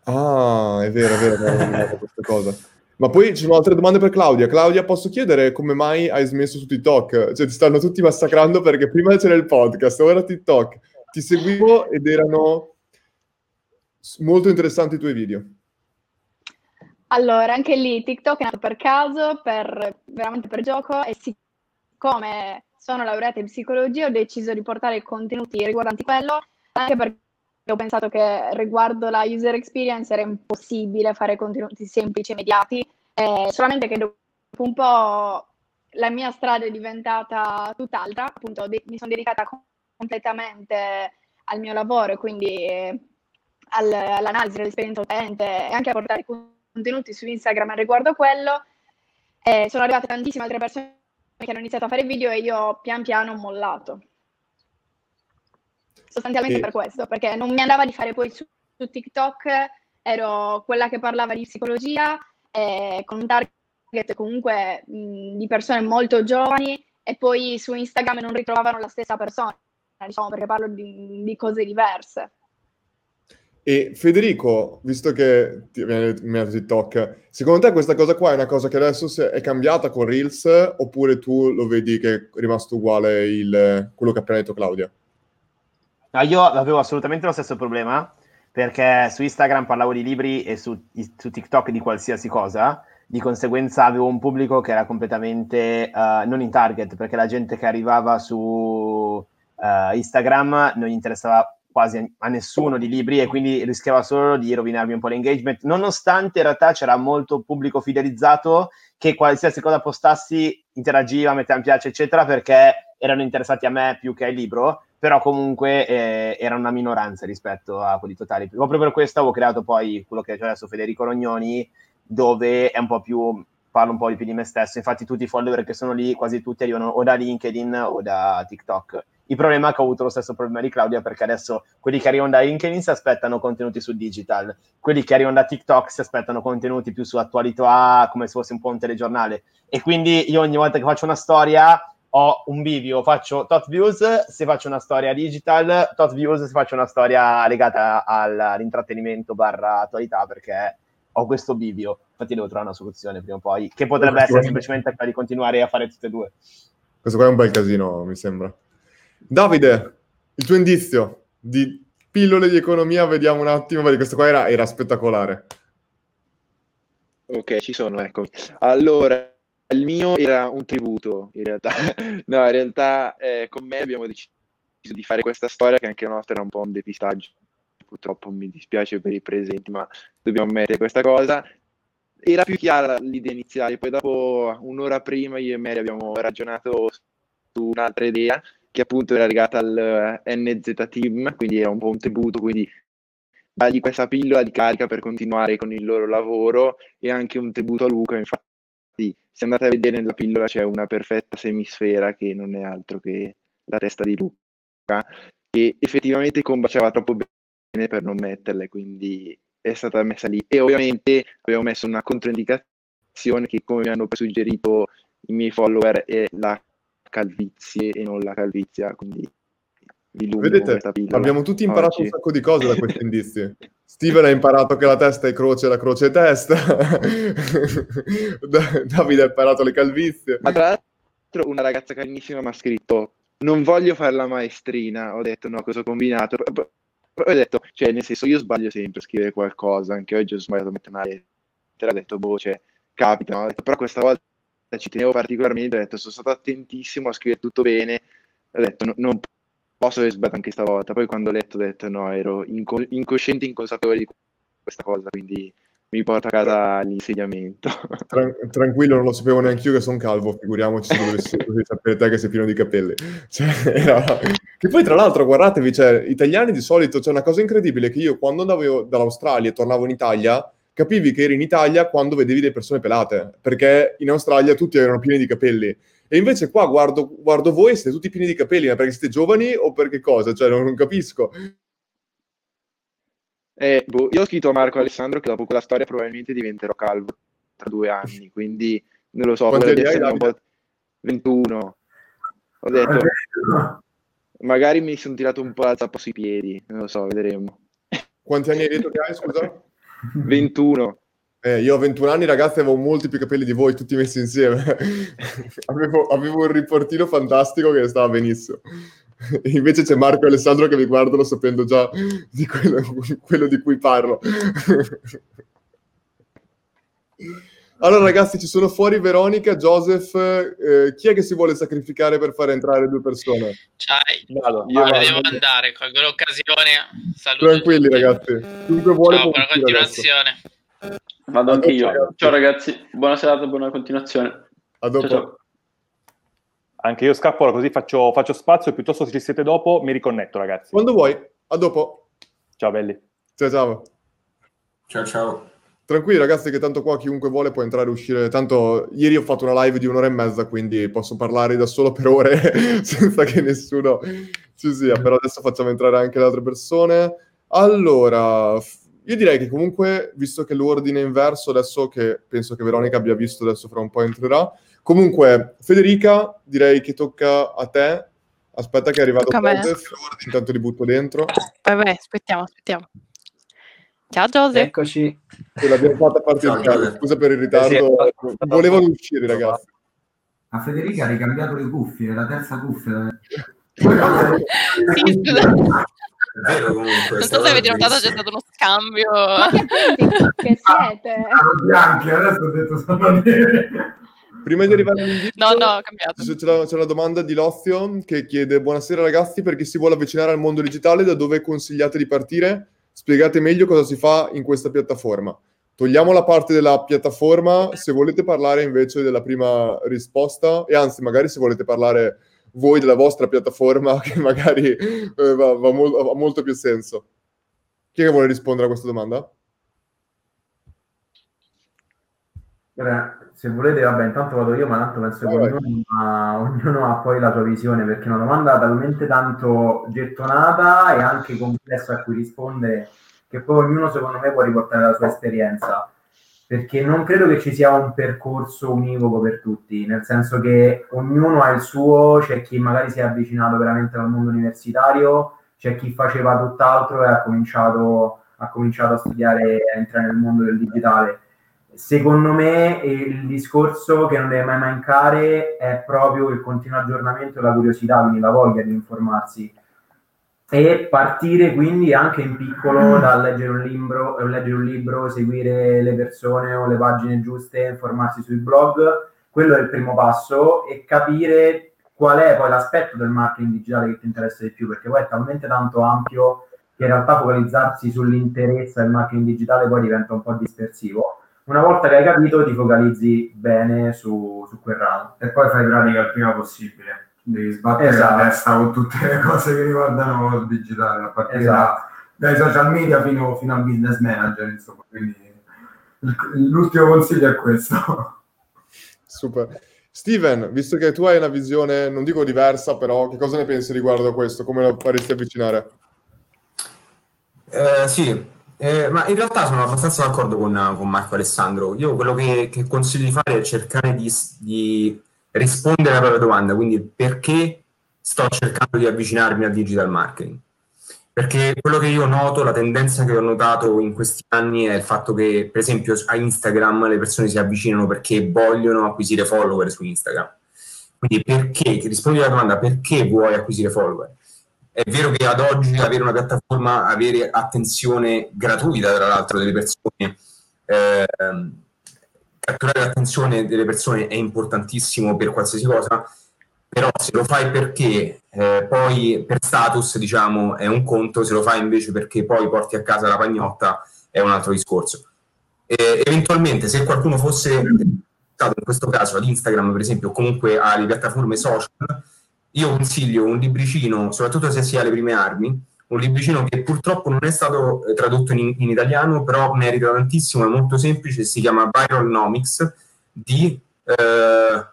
ah, è vero, è vero, avevo nominato questa cosa. Ma poi ci sono altre domande per Claudia. Claudia, posso chiedere come mai hai smesso su TikTok? Cioè, ti stanno tutti massacrando perché prima c'era il podcast, ora TikTok. Ti seguivo ed erano molto interessanti i tuoi video. Allora, anche lì TikTok è nato per caso, per, veramente per gioco, e siccome sono laureata in psicologia ho deciso di portare contenuti riguardanti quello, anche perché ho pensato che riguardo la user experience era impossibile fare contenuti semplici e immediati, eh, solamente che dopo un po' la mia strada è diventata tutt'altra, appunto de- mi sono dedicata completamente al mio lavoro, quindi eh, al- all'analisi dell'esperienza utente e anche a portare contenuti su Instagram riguardo a quello. Eh, sono arrivate tantissime altre persone che hanno iniziato a fare video e io pian piano ho mollato. Sostanzialmente E- per questo, perché non mi andava di fare poi su, su TikTok, ero quella che parlava di psicologia, eh, con un target comunque mh, di persone molto giovani e poi su Instagram non ritrovavano la stessa persona, diciamo, perché parlo di, di cose diverse. E Federico, visto che ti mi ha TikTok, secondo te questa cosa qua è una cosa che adesso è cambiata con Reels oppure tu lo vedi che è rimasto uguale il- quello che ha appena detto Claudia? No, io avevo assolutamente lo stesso problema perché su Instagram parlavo di libri e su, su TikTok di qualsiasi cosa, di conseguenza avevo un pubblico che era completamente eh, non in target perché la gente che arrivava su eh, Instagram non gli interessava quasi a, nessuno di libri e quindi rischiava solo di rovinarmi un po' l'engagement, nonostante in realtà c'era molto pubblico fidelizzato che qualsiasi cosa postassi interagiva, metteva mi piace, eccetera, perché erano interessati a me più che al libro, però comunque eh, era una minoranza rispetto a quelli totali. Proprio per questo avevo creato poi quello che c'è adesso Federico Rognoni, dove è un po' più parlo un po' di più di me stesso. Infatti, tutti i follower che sono lì, quasi tutti arrivano o da LinkedIn o da TikTok. Il problema è che ho avuto lo stesso problema di Claudia perché adesso quelli che arrivano da LinkedIn si aspettano contenuti su digital, quelli che arrivano da TikTok si aspettano contenuti più su attualità, come se fosse un po' un telegiornale. E quindi io ogni volta che faccio una storia ho un bivio, faccio tot views se faccio una storia digital, tot views se faccio una storia legata al- all'intrattenimento barra attualità perché ho questo bivio. Infatti devo trovare una soluzione prima o poi, che potrebbe essere semplicemente quella di continuare a fare tutte e due. Questo qua è un bel casino, mi sembra. Davide, il tuo indizio di pillole di economia, vediamo un attimo, vedi, questo qua era, era spettacolare. Ok, ci sono, ecco. Allora, il mio era un tributo, in realtà. (laughs) No, in realtà eh, con me abbiamo deciso di fare questa storia che anche la nostra era un po' un depistaggio. Purtroppo mi dispiace per i presenti, ma dobbiamo mettere questa cosa. Era più chiara l'idea iniziale, poi dopo un'ora prima io e Mary abbiamo ragionato su un'altra idea che appunto era legata al eh, NZ Team, quindi era un po' un tributo, quindi dargli questa pillola di carica per continuare con il loro lavoro e anche un tributo a Luca, infatti se andate a vedere nella pillola c'è una perfetta semisfera che non è altro che la testa di Luca e effettivamente combaciava troppo bene per non metterla, quindi è stata messa lì. E ovviamente abbiamo messo una controindicazione che come mi hanno suggerito i miei follower è la calvizie e non la calvizia, quindi Vedete, abbiamo tutti imparato oggi. un sacco di cose da questi (laughs) indizi. Steven ha imparato che la testa è croce la croce è testa. Da- (laughs) Davide ha imparato le calvizie. Ma tra l'altro una ragazza carinissima mi ha scritto non voglio fare la maestrina, ho detto no, cosa ho combinato? Poi ho detto, cioè nel senso io sbaglio sempre a scrivere qualcosa, anche oggi ho sbagliato a mettere una lettera, ho detto boh, cioè, capita, no? Detto, però questa volta ci tenevo particolarmente, ho detto sono stato attentissimo a scrivere tutto bene, ho detto no- non posso aver sbagliato anche stavolta, poi quando ho letto ho detto no, ero inco- incosciente, inconsapevole di questa cosa, quindi mi porta a casa l'insegnamento. (laughs) Tran- tranquillo, non lo sapevo neanche io che sono calvo, figuriamoci se dovessi (laughs) dovessi sapere te che sei pieno di capelli. Cioè, (laughs) era- Che poi tra l'altro, guardatevi, cioè, italiani di solito, c'è una cosa incredibile che io quando andavo dall'Australia e tornavo in Italia, capivi che eri in Italia quando vedevi delle persone pelate, perché in Australia tutti erano pieni di capelli. E invece qua guardo, guardo voi e siete tutti pieni di capelli, ma perché siete giovani o per che cosa? Cioè, non, non capisco. Eh, boh, io ho scritto a Marco Alessandro che dopo quella storia probabilmente diventerò calvo tra due anni, quindi non lo so, Quanti essere un po' 21. Ho detto, magari mi sono tirato un po' la zappa sui piedi, non lo so, vedremo. Quanti anni hai detto che hai, scusa? 21. Eh, io ho 21 anni, ragazzi, avevo molti più capelli di voi, tutti messi insieme. (laughs) avevo, avevo un riportino fantastico che stava benissimo. Invece c'è Marco e Alessandro che mi guardano sapendo già di quello, quello di cui parlo. Allora, ragazzi, ci sono fuori Veronica, Joseph. eh, chi è che si vuole sacrificare per far entrare due persone? Ciao, Vado. Io me ne vado. devo andare, colgo l'occasione. Saluto Tranquilli, tutti. ragazzi. Chiunque vuole Ciao, buona uscire adesso. continuazione. Vado anche io. ragazzi. Ciao ragazzi, buona serata, buona continuazione. A dopo. Ciao, ciao. Anche io scappo, così faccio, faccio spazio, piuttosto se ci siete dopo mi riconnetto, ragazzi. Quando vuoi. A dopo. Ciao belli. Ciao, ciao. Ciao ciao. Tranquilli, ragazzi, che tanto qua chiunque vuole può entrare e uscire. Tanto ieri ho fatto una live di un'ora e mezza, quindi posso parlare da solo per ore (laughs) senza che nessuno ci sia. Però adesso facciamo entrare anche le altre persone. Allora, io direi che comunque, visto che l'ordine è inverso, adesso che penso che Veronica abbia visto, adesso fra un po' entrerà. Comunque, Federica, direi che tocca a te. Aspetta che è arrivato. Joseph, intanto li butto dentro. Vabbè, aspettiamo, aspettiamo. Ciao Giose. Eccoci. Ce l'abbiamo fatta Joseph. Scusa per il ritardo. Volevano uscire, ragazzi. A Federica ha ricambiato le cuffie, è la terza cuffia. (laughs) Sì, scusa. È vero comunque. Non so se avete notato, c'è stato uno scambio. Ma che che (laughs) siete? Sono bianchi, adesso ho detto sono. Prima di arrivare all'invito, No, no, ho cambiato. c'è, c'è la, c'è la domanda di Lozio che chiede: Buonasera ragazzi, per chi si vuole avvicinare al mondo digitale, da dove consigliate di partire? Spiegate meglio cosa si fa in questa piattaforma. Togliamo la parte della piattaforma, se volete parlare invece della prima risposta, e anzi, magari se volete parlare voi della vostra piattaforma, (laughs) che magari eh, va, va mol- ha molto più senso. Chi è che vuole rispondere a questa domanda? Ora, se volete, vabbè, intanto vado io, ma tanto penso che Vai. ognuno ha, ognuno ha poi la sua visione, perché è una domanda talmente tanto gettonata e anche complessa a cui rispondere, che poi ognuno secondo me può riportare la sua esperienza, perché non credo che ci sia un percorso univoco per tutti, nel senso che ognuno ha il suo, c'è chi magari si è avvicinato veramente al mondo universitario, c'è chi faceva tutt'altro e ha cominciato, ha cominciato a studiare a entrare nel mondo del digitale. Secondo me eh, il discorso che non deve mai mancare è proprio il continuo aggiornamento e la curiosità, quindi la voglia di informarsi e partire quindi anche in piccolo dal leggere un libro, eh, leggere un libro, seguire le persone o le pagine giuste, informarsi sui blog, quello è il primo passo e capire qual è poi l'aspetto del marketing digitale che ti interessa di più, perché poi è talmente tanto ampio che in realtà focalizzarsi sull'interesse del marketing digitale poi diventa un po' dispersivo. Una volta che hai capito ti focalizzi bene su, su quel ramo. E poi fai pratica il prima possibile. Devi sbattere Esatto. la testa con tutte le cose che riguardano il digitale, a partire Esatto. da- dai social media fino, fino al business manager, insomma. Quindi il- l'ultimo consiglio è questo. Super. Steven, visto che tu hai una visione, non dico diversa, però che cosa ne pensi riguardo a questo? Come la faresti avvicinare? Eh, sì, eh, ma in realtà sono abbastanza d'accordo con, con Marco Alessandro. Io quello che, che consiglio di fare è cercare di, di rispondere alla propria domanda, quindi perché sto cercando di avvicinarmi al digital marketing. Perché quello che io noto, la tendenza che ho notato in questi anni è il fatto che, per esempio, a Instagram le persone si avvicinano perché vogliono acquisire follower su Instagram. Quindi perché, rispondi alla domanda perché vuoi acquisire follower? È vero che ad oggi avere una piattaforma, avere attenzione gratuita, tra l'altro, delle persone, ehm, catturare l'attenzione delle persone è importantissimo per qualsiasi cosa, però se lo fai perché eh, poi per status, diciamo, è un conto, se lo fai invece perché poi porti a casa la pagnotta è un altro discorso. E, eventualmente, se qualcuno fosse stato in questo caso ad Instagram, per esempio, o comunque alle piattaforme social, io consiglio un libricino, soprattutto se si ha le prime armi, un libricino che purtroppo non è stato eh, tradotto in, in italiano, però merita tantissimo, è molto semplice, si chiama Viralnomics di... Eh,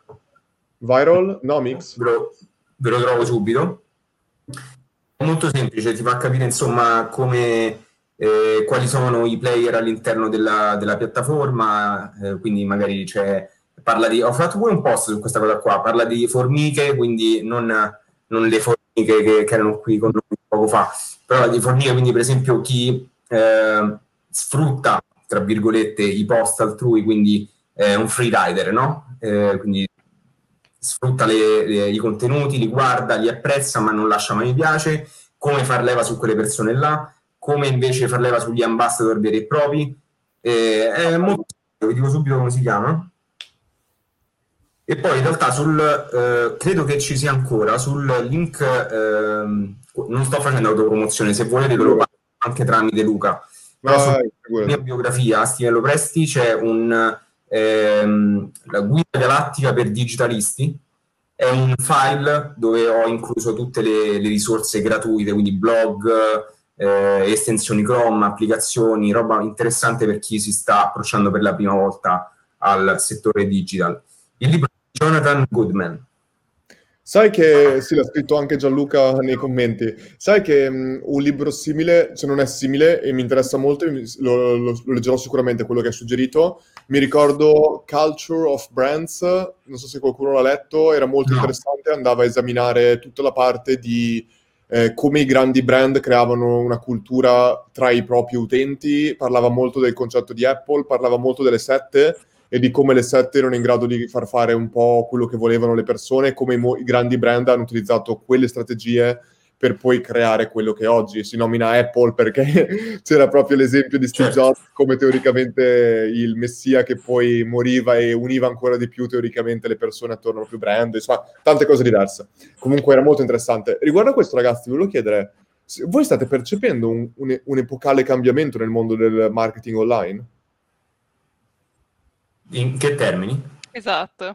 Viral Nomics? Ve lo, ve lo trovo subito. È molto semplice, ti fa capire insomma come... Eh, quali sono i player all'interno della, della piattaforma, eh, quindi magari c'è parla di, ho fatto pure un post su questa cosa qua, parla di formiche, quindi non, non le formiche che, che, erano qui con noi poco fa, però di formiche, quindi per esempio chi eh, sfrutta, tra virgolette, i post altrui, quindi è un free rider, no? Eh, quindi sfrutta le, le, i contenuti, li guarda, li apprezza, ma non lascia mai piace, come far leva su quelle persone là, come invece far leva sugli ambassador veri e propri, eh, è molto vi dico subito come si chiama. E poi in realtà sul, eh, credo che ci sia ancora sul link, ehm, non sto facendo autopromozione, se volete ve lo passo anche tramite Luca. Però Vai, sulla mia biografia, Stivello Presti, c'è un, ehm, la guida galattica per digitalisti. È un file dove ho incluso tutte le, le risorse gratuite, quindi blog, eh, estensioni Chrome, applicazioni, roba interessante per chi si sta approcciando per la prima volta al settore digital. Il libro Jonathan Goodman. Sai che, sì, l'ha scritto anche Gianluca nei commenti, sai che mh, un libro simile, se non è simile e mi interessa molto, lo, lo- lo leggerò sicuramente quello che hai suggerito, mi ricordo Culture of Brands, non so se qualcuno l'ha letto, era molto No. interessante, andava a esaminare tutta la parte di eh, come i grandi brand creavano una cultura tra i propri utenti, parlava molto del concetto di Apple, parlava molto delle sette e di come le sette erano in grado di far fare un po' quello che volevano le persone, come i, mo- i grandi brand hanno utilizzato quelle strategie per poi creare quello che oggi si nomina Apple perché (laughs) c'era proprio l'esempio di Steve Certo. Jobs come teoricamente il messia che poi moriva e univa ancora di più teoricamente le persone attorno al proprio brand, insomma tante cose diverse. Comunque era molto interessante. Riguardo a questo ragazzi, volevo chiedere, voi state percependo un, un- un epocale cambiamento nel mondo del marketing online? In che termini? Esatto.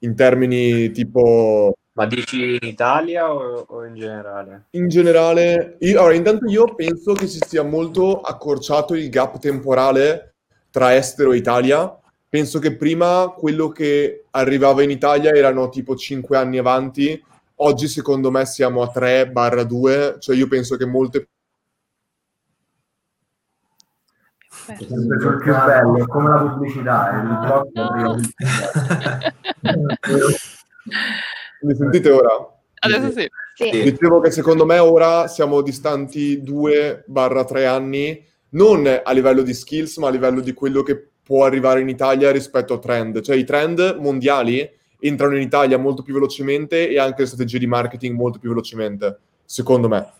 In termini tipo Ma dici in Italia o, o in generale? In generale, io, allora, intanto io penso che si sia molto accorciato il gap temporale tra estero e Italia. Penso che prima quello che arrivava in Italia erano tipo 5 anni avanti, oggi secondo me siamo a 3-2, cioè io penso che molte Sempre sul più bello, è come la pubblicità, il blog arriva sul più bello. Mi sentite ora? Adesso sì. Sì. Dicevo che secondo me ora siamo distanti 2-3 anni, non a livello di skills, ma a livello di quello che può arrivare in Italia rispetto a trend. Cioè i trend mondiali entrano in Italia molto più velocemente e anche le strategie di marketing molto più velocemente, secondo me.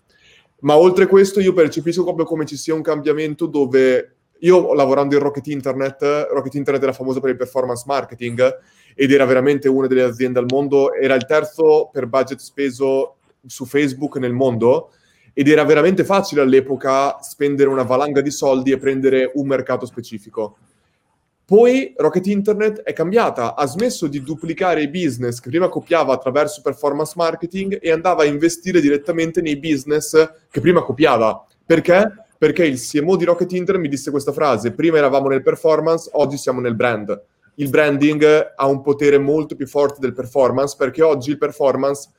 Ma oltre questo io percepisco proprio come ci sia un cambiamento dove io lavorando in Rocket Internet, Rocket Internet era famosa per il performance marketing ed era veramente una delle aziende al mondo, era il terzo per budget speso su Facebook nel mondo ed era veramente facile all'epoca spendere una valanga di soldi e prendere un mercato specifico. Poi Rocket Internet è cambiata, ha smesso di duplicare i business che prima copiava attraverso performance marketing e andava a investire direttamente nei business che prima copiava. Perché? Perché il CMO di Rocket Internet mi disse questa frase, prima eravamo nel performance, oggi siamo nel brand. Il branding ha un potere molto più forte del performance perché oggi il performance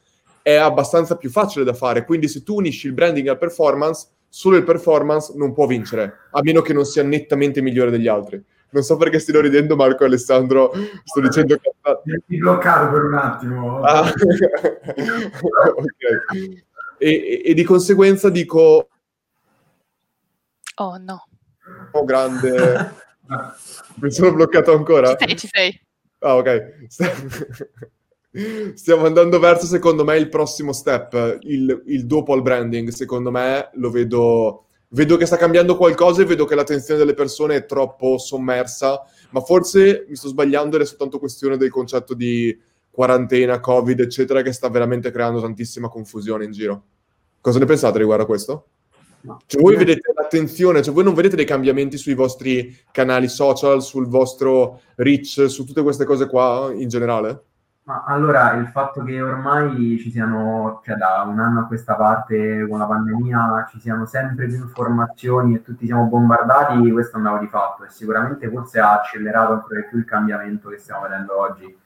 è abbastanza più facile da fare, quindi se tu unisci il branding al performance, solo il performance non può vincere, a meno che non sia nettamente migliore degli altri. Non so perché stiano ridendo Marco e Alessandro, sto dicendo che... Mi bloccato per un attimo. Ah, (laughs) ok. E, e- e di conseguenza dico, Oh no. oh grande... (laughs) Mi sono bloccato ancora? Ci sei, ci sei. Ah, ok. (laughs) Stiamo andando verso, secondo me, il prossimo step, il, il dopo al branding. Secondo me lo vedo, vedo che sta cambiando qualcosa e vedo che l'attenzione delle persone è troppo sommersa, ma forse mi sto sbagliando ed è soltanto questione del concetto di quarantena, covid, eccetera, che sta veramente creando tantissima confusione in giro. Cosa ne pensate riguardo a questo? Cioè, voi vedete l'attenzione, cioè voi non vedete dei cambiamenti sui vostri canali social, sul vostro reach, su tutte queste cose qua in generale? Ma allora il fatto che ormai ci siano, cioè da un anno a questa parte con la pandemia, ci siano sempre più informazioni e tutti siamo bombardati, questo dato di fatto e sicuramente forse ha accelerato ancora di più il cambiamento che stiamo vedendo oggi.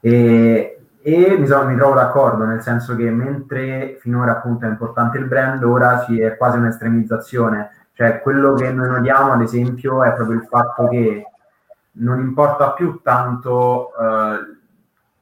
E, e mi, sono- mi trovo d'accordo, nel senso che mentre finora appunto è importante il brand, ora si è quasi un'estremizzazione. Cioè quello che noi notiamo, ad esempio, è proprio il fatto che non importa più tanto eh,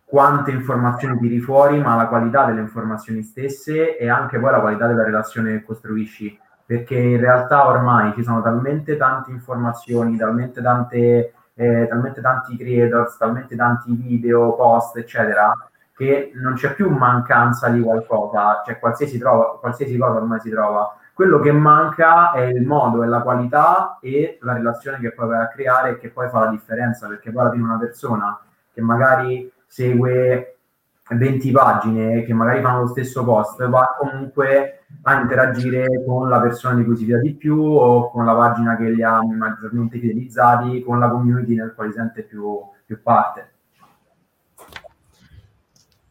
quante informazioni tiri fuori, ma la qualità delle informazioni stesse e anche poi la qualità della relazione che costruisci. Perché in realtà ormai ci sono talmente tante informazioni, talmente, tante, eh, talmente tanti creators, talmente tanti video, post, eccetera, che non c'è più mancanza di qualcosa, cioè qualsiasi, trova, qualsiasi cosa ormai si trova. Quello che manca è il modo e la qualità e la relazione che poi vai a creare e che poi fa la differenza, perché poi alla fine una persona che magari segue 20 pagine che magari fanno lo stesso post va comunque a interagire con la persona di cui si fida di più o con la pagina che li ha maggiormente fidelizzati, con la community nel quale sente più, più parte.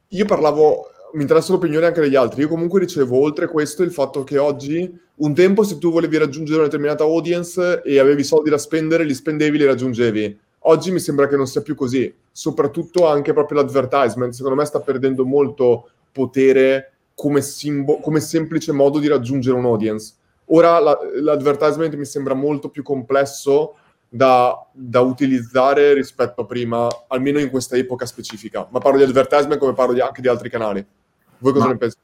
Io parlavo, mi interessa l'opinione anche degli altri. Io comunque ricevo oltre questo il fatto che oggi, un tempo, se tu volevi raggiungere una determinata audience e avevi soldi da spendere, li spendevi, li raggiungevi. Oggi mi sembra che non sia più così. Soprattutto anche proprio l'advertisement, secondo me sta perdendo molto potere come, simbo- come semplice modo di raggiungere un audience. Ora la- l'advertisement mi sembra molto più complesso da, da utilizzare rispetto a prima, almeno in questa epoca specifica. Ma parlo di advertisement come parlo di- anche di altri canali. Voi cosa Ma- ne pensate?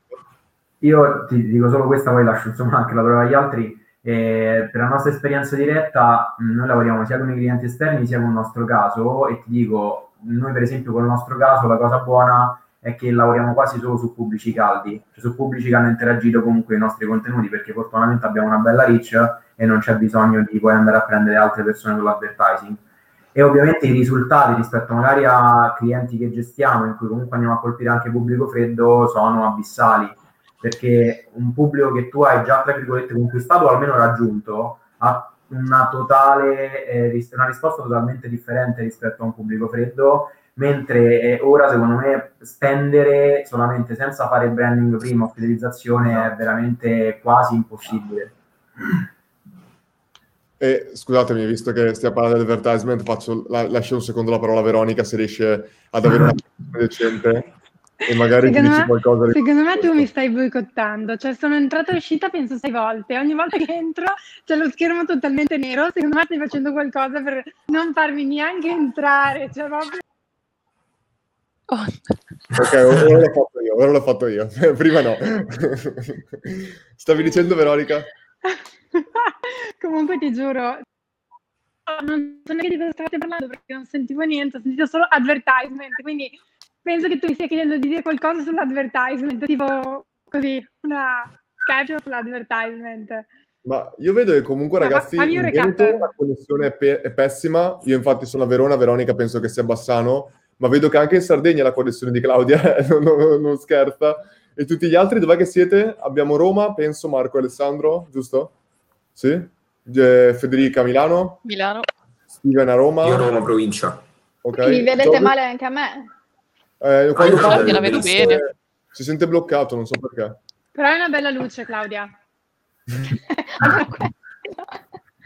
Io ti dico solo questa, poi lascio insomma anche la parola agli altri. Eh, per la nostra esperienza diretta, mh, noi lavoriamo sia con i clienti esterni sia con il nostro caso e ti dico, noi per esempio con il nostro caso la cosa buona è che lavoriamo quasi solo su pubblici caldi, cioè su pubblici che hanno interagito comunque i nostri contenuti perché fortunatamente abbiamo una bella reach e non c'è bisogno di poi andare a prendere altre persone con l'advertising. E ovviamente i risultati rispetto magari a clienti che gestiamo, in cui comunque andiamo a colpire anche pubblico freddo, sono abissali perché un pubblico che tu hai già tra virgolette conquistato o almeno raggiunto ha una totale eh, una risposta totalmente differente rispetto a un pubblico freddo mentre eh, ora secondo me spendere solamente senza fare branding prima o fidelizzazione è veramente quasi impossibile E scusatemi, visto che stiamo parlando di advertisement, faccio, la- lascio un secondo la parola a Veronica se riesce ad avere una (laughs) decente e magari Secondo dice me, qualcosa di... secondo me tu mi stai boicottando, cioè sono entrata e uscita penso sei volte, ogni volta che entro c'è lo schermo totalmente nero, secondo me stai facendo qualcosa per non farmi neanche entrare, cioè proprio... Ok, ora l'ho fatto io, ora l'ho fatto io. (laughs) Prima no. (laughs) Stavi dicendo, Veronica? (laughs) Comunque ti giuro, non so neanche di cosa stavate parlando perché non sentivo niente, ho sentito solo advertisement, quindi penso che tu mi stia chiedendo di dire qualcosa sull'advertisement, tipo così, una caption sull'advertisement. Ma io vedo che comunque, Ma ragazzi, fammi in un recap. Veneto la connessione è, pe- è pessima. Io infatti sono a Verona, Veronica penso che sia Bassano, ma vedo che anche in Sardegna la connessione di Claudia (laughs) non, non- non scherza. E tutti gli altri dov'è che siete? Abbiamo Roma, penso Marco e Alessandro, giusto? Sì? Eh, Federica a Milano, Milano. Steven a Roma. Io Roma provincia. Ok. Mi vedete Giorgio? male anche a me. Eh, quando parli Claudia la vedo si bene. sente- Si sente bloccato, non so perché. Però è una bella luce, Claudia. (laughs) (laughs)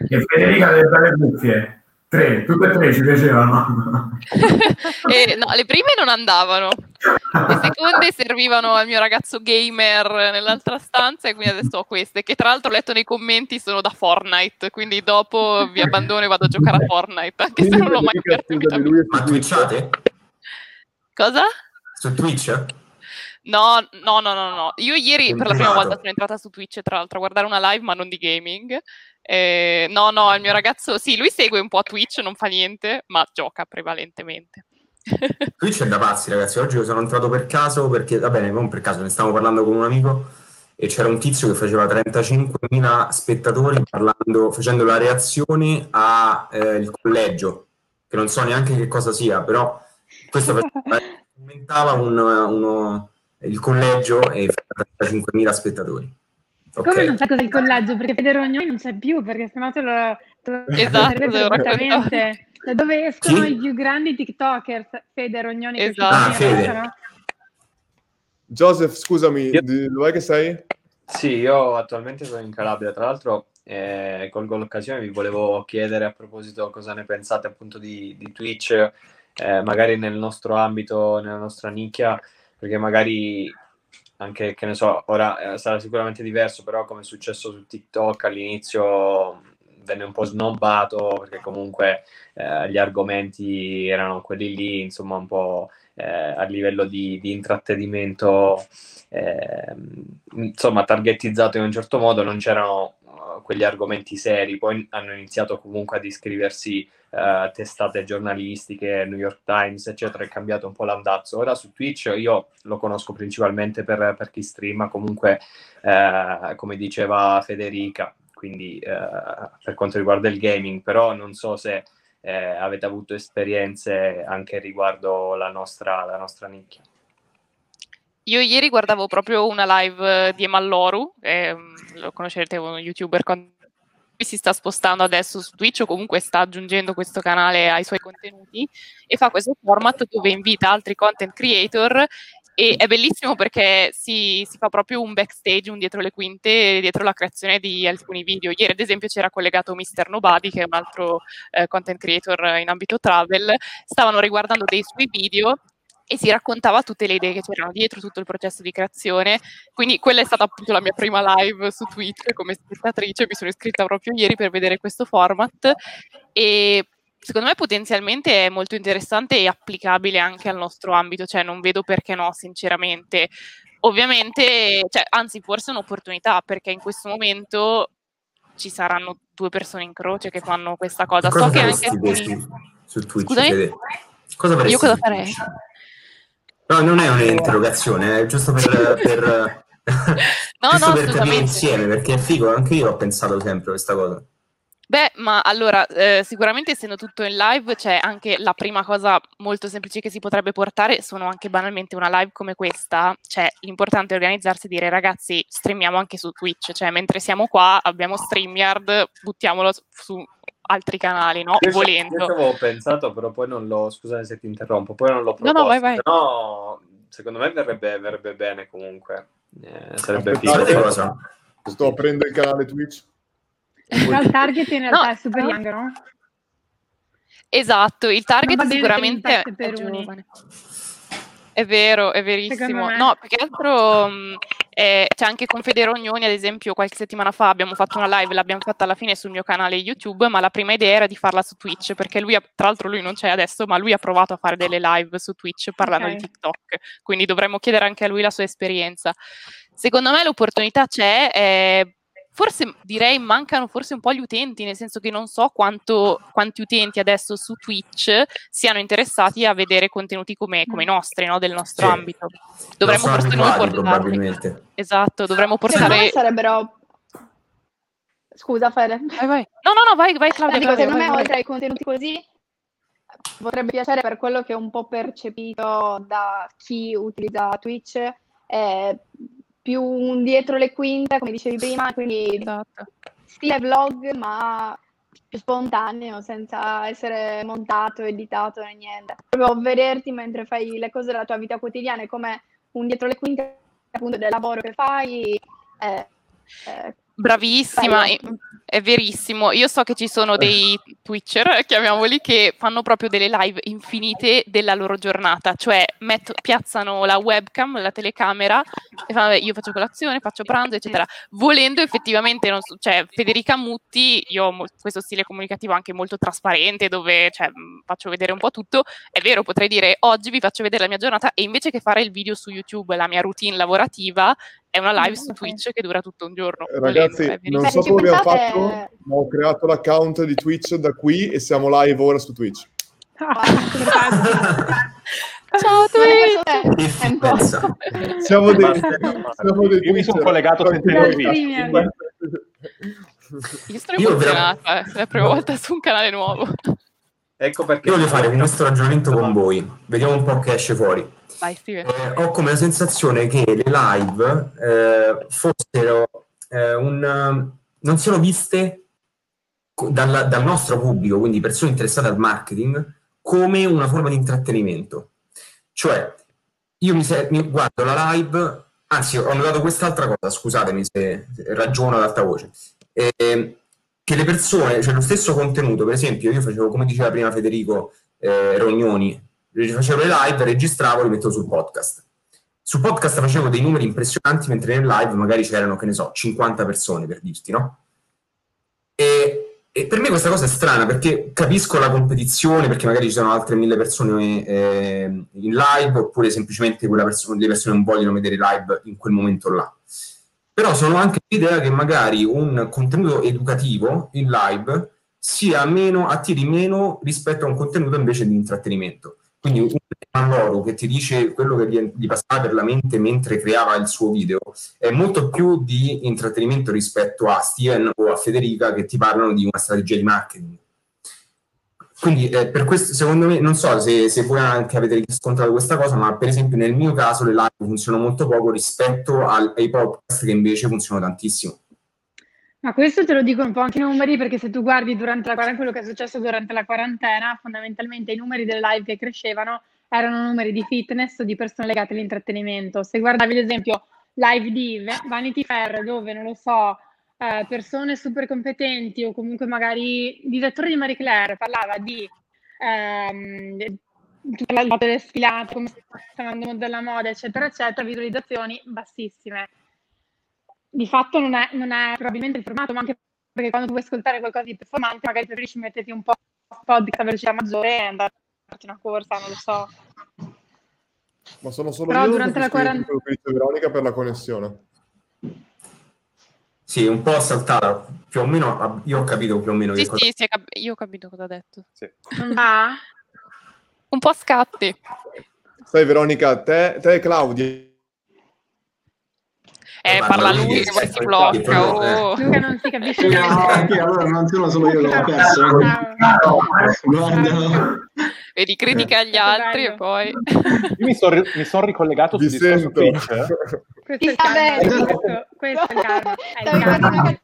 E Federica delle belle cuffie. Tre, tutte e tre ci piacevano. (laughs) E, no, le prime non andavano, le seconde servivano al mio ragazzo gamer nell'altra stanza e quindi adesso ho queste, che tra l'altro ho letto nei commenti sono da Fortnite, quindi dopo vi abbandono e vado a giocare a Fortnite, anche se non l'ho mai mia. Ma twitchate? Cosa? Su Twitch? No, no, no, no, no. Io ieri per la prima volta sono entrata su Twitch, tra l'altro, a guardare una live, ma non di gaming. Eh, no, no, il mio ragazzo, sì, lui segue un po' Twitch, non fa niente, ma gioca prevalentemente. (laughs) Twitch è da pazzi, ragazzi. Oggi sono entrato per caso perché, va bene, non per caso, ne stavo parlando con un amico e c'era un tizio che faceva 35.000 spettatori parlando, facendo la reazione al collegio, che non so neanche che cosa sia, però questo faceva- (laughs) commentava un- uno- il collegio e faceva 35.000 spettatori. Ok. Come non sai cos'è il collegio? Perché Fede Rognoni non c'è più, perché sennò te lo, te Esatto, perfettamente. Da dove escono Chi? i più grandi TikTokers? Fede Rognoni. che è Esatto. Ah, Fede. no? Joseph, scusami, di- dov'è che sei? Sì, io attualmente sono in Calabria, tra l'altro eh, colgo l'occasione, vi volevo chiedere a proposito cosa ne pensate appunto di, di Twitch, eh, magari nel nostro ambito, nella nostra nicchia, perché magari anche, che ne so, ora eh, sarà sicuramente diverso, però come è successo su TikTok all'inizio venne un po' snobbato perché comunque eh, gli argomenti erano quelli lì, insomma un po' eh, a livello di, di intrattenimento ehm, insomma targetizzato in un certo modo non c'erano eh, quegli argomenti seri, poi hanno iniziato comunque ad iscriversi eh, testate giornalistiche, New York Times, eccetera, è cambiato un po' l'andazzo. Ora su Twitch io lo conosco principalmente per, per chi streama, comunque eh, come diceva Federica, quindi eh, per quanto riguarda il gaming, però non so se eh, avete avuto esperienze anche riguardo la nostra, la nostra nicchia. Io ieri guardavo proprio una live di Emalloru, ehm, lo conoscerete, uno youtuber con si sta spostando adesso su Twitch o comunque sta aggiungendo questo canale ai suoi contenuti e fa questo format dove invita altri content creator e è bellissimo perché si, si, fa proprio un backstage, un dietro le quinte, dietro la creazione di alcuni video. Ieri, ad esempio, c'era collegato Mr. Nobody, che è un altro eh, content creator in ambito travel. Stavano riguardando dei suoi video e si raccontava tutte le idee che c'erano dietro tutto il processo di creazione. Quindi quella è stata appunto la mia prima live su Twitch come spettatrice, mi sono iscritta proprio ieri per vedere questo format e secondo me potenzialmente è molto interessante e applicabile anche al nostro ambito, cioè non vedo perché no, sinceramente. Ovviamente, cioè, anzi, forse è un'opportunità perché in questo momento ci saranno due persone in croce che fanno questa cosa. Cosa so che anche su, su Twitch? Cosa farei? No, non è un'interrogazione, è giusto per, per, (laughs) No, giusto no, per capire insieme, perché è figo, anche io ho pensato sempre questa cosa. Beh, ma allora, eh, sicuramente essendo tutto in live, c'è anche la prima cosa molto semplice che si potrebbe portare, sono anche banalmente una live come questa, cioè l'importante è organizzarsi e dire ragazzi, streamiamo anche su Twitch, cioè mentre siamo qua abbiamo StreamYard, buttiamolo su altri canali, no? Io Volendo. Io avevo pensato, però poi non l'ho, scusate se ti interrompo, poi non l'ho No, proposto. no, vai, vai. Però secondo me verrebbe, verrebbe bene comunque. Eh, sarebbe figo. cosa? Sto aprendo il canale Twitch. Però il target in realtà No, è super no. young, no? Esatto, il target sicuramente è, 37 è per uni. giovane. È vero, è verissimo. No, più che altro (laughs) mh, eh, c'è anche con Fede Rognoni, ad esempio, qualche settimana fa abbiamo fatto una live, l'abbiamo fatta alla fine sul mio canale YouTube, ma la prima idea era di farla su Twitch, perché lui, ha- tra l'altro lui non c'è adesso, ma lui ha provato a fare delle live su Twitch parlando Ok. di TikTok, quindi dovremmo chiedere anche a lui la sua esperienza. Secondo me l'opportunità c'è, eh, forse direi mancano forse un po' gli utenti, nel senso che non so quanto, quanti utenti adesso su Twitch siano interessati a vedere contenuti come, come i nostri, no? del nostro Sì. ambito. Dovremmo forse noi portarli. probabilmente. Esatto, dovremmo Secondo me portare... sarebbero... Scusa Fede. Vai, vai. No, no, no, vai, vai Claudia. Eh, dico, Claudia, secondo vai, me vai. oltre ai contenuti così potrebbe piacere per quello che è un po' percepito da chi utilizza Twitch, è più un dietro le quinte, come dicevi prima, quindi Esatto. stile vlog ma più spontaneo, senza essere montato, editato né niente. Proprio vederti mentre fai le cose della tua vita quotidiana, è come un dietro le quinte appunto del lavoro che fai. eh, eh, Bravissima. È, verissimo. Io so che ci sono (laughs) dei Twitcher, chiamiamoli, che fanno proprio delle live infinite della loro giornata, cioè metto- piazzano la webcam, la telecamera e fanno, "Vabbè, io faccio colazione, faccio pranzo, eccetera. Volendo effettivamente, so- cioè Federica Mutti, io ho questo stile comunicativo anche molto trasparente, dove cioè, faccio vedere un po' tutto, è vero, potrei dire oggi vi faccio vedere la mia giornata e invece che fare il video su YouTube, la mia routine lavorativa, è una live su Twitch che dura tutto un giorno. Ragazzi, volendo, è non so come abbiamo fatto, ma ho creato l'account di Twitch da qui e siamo live ora su Twitch. Ciao Twitch! un. Siamo dei, siamo dei Io mi sono collegato senza il video. Io sono Io emozionata, è la prima volta su un canale nuovo. Ecco perché Io voglio fare questo ragionamento con voi, vediamo un po' che esce fuori. Eh, ho come la sensazione che le live eh, fossero eh, un, eh, non siano viste dalla- dal nostro pubblico, quindi persone interessate al marketing, come una forma di intrattenimento. Cioè, io mi, se- mi guardo la live, anzi, ho notato quest'altra cosa, scusatemi se ragiono ad alta voce. Eh, che le persone, cioè lo stesso contenuto, per esempio, io facevo, come diceva prima Federico eh, Rognoni, facevo le live, registravo e le mettevo sul podcast. Sul podcast facevo dei numeri impressionanti, mentre nel live magari c'erano, che ne so, 50 persone per dirti, no? E, e per me questa cosa è strana perché capisco la competizione, perché magari ci sono altre mille persone eh, in live, oppure semplicemente persona, le persone non vogliono vedere live in quel momento là. Però sono anche l'idea che magari un contenuto educativo in live sia meno, attiri meno rispetto a un contenuto invece di intrattenimento. Quindi un loro che ti dice quello che gli, gli passava per la mente mentre creava il suo video è molto più di intrattenimento rispetto a Steven o a Federica che ti parlano di una strategia di marketing. Quindi eh, per questo, secondo me, non so se, se voi anche avete riscontrato questa cosa, ma per esempio nel mio caso le live funzionano molto poco rispetto al, ai podcast che invece funzionano tantissimo. Ma questo te lo dicono un po' anche i numeri, perché se tu guardi durante la quarantena, quello che è successo durante la quarantena, fondamentalmente i numeri delle live che crescevano erano numeri di fitness o di persone legate all'intrattenimento. Se guardavi ad esempio live di Vanity Fair, dove non lo so, eh, persone super competenti o comunque magari il direttore di Marie Claire parlava di ehm, delle sfilate, come sta andando della moda, eccetera, eccetera, visualizzazioni bassissime. Di fatto non è, non è probabilmente il formato, ma anche perché quando tu vuoi ascoltare qualcosa di performante, magari preferisci metterti un po' podcast a velocità maggiore e andare a farti una corsa, non lo so. Ma sono solo Però io durante la quarantena- Veronica per la connessione. Sì, un po' saltata, più o meno, io ho capito più o meno Sì, che cosa... sì, cap- io ho capito cosa ha detto. Non va? Un po' a scatti. Sai Veronica, te, te e Claudia... Eh, ma parla lui che poi si blocca. eh. oh. Luca non si capisce No, anche allora non sono solo io che l'ho perso. Guarda. Vedi, critica agli altri e poi... Io mi sono mi son ricollegato sul Vi discorso sento. Twitch. eh. Questo è il karma, questo, questo è il karma. È il karma.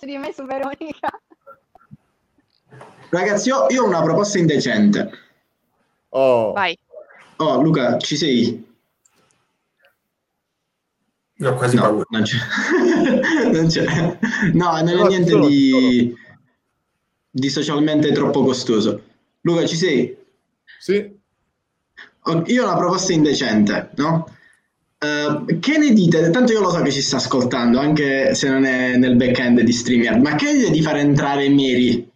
di me, su Veronica. Ragazzi, io, io ho una proposta indecente. Oh, Vai. Oh, Luca, ci sei? Io ho quasi No, paura. non c'è. (laughs) non c'è. No, non è niente di, di socialmente troppo costoso. Luca, ci sei? sì? Io ho una proposta indecente, no? Eh, che ne dite? Tanto io lo so che ci sta ascoltando, anche se non è nel back-end di StreamYard, ma che ne dite di far entrare Mary?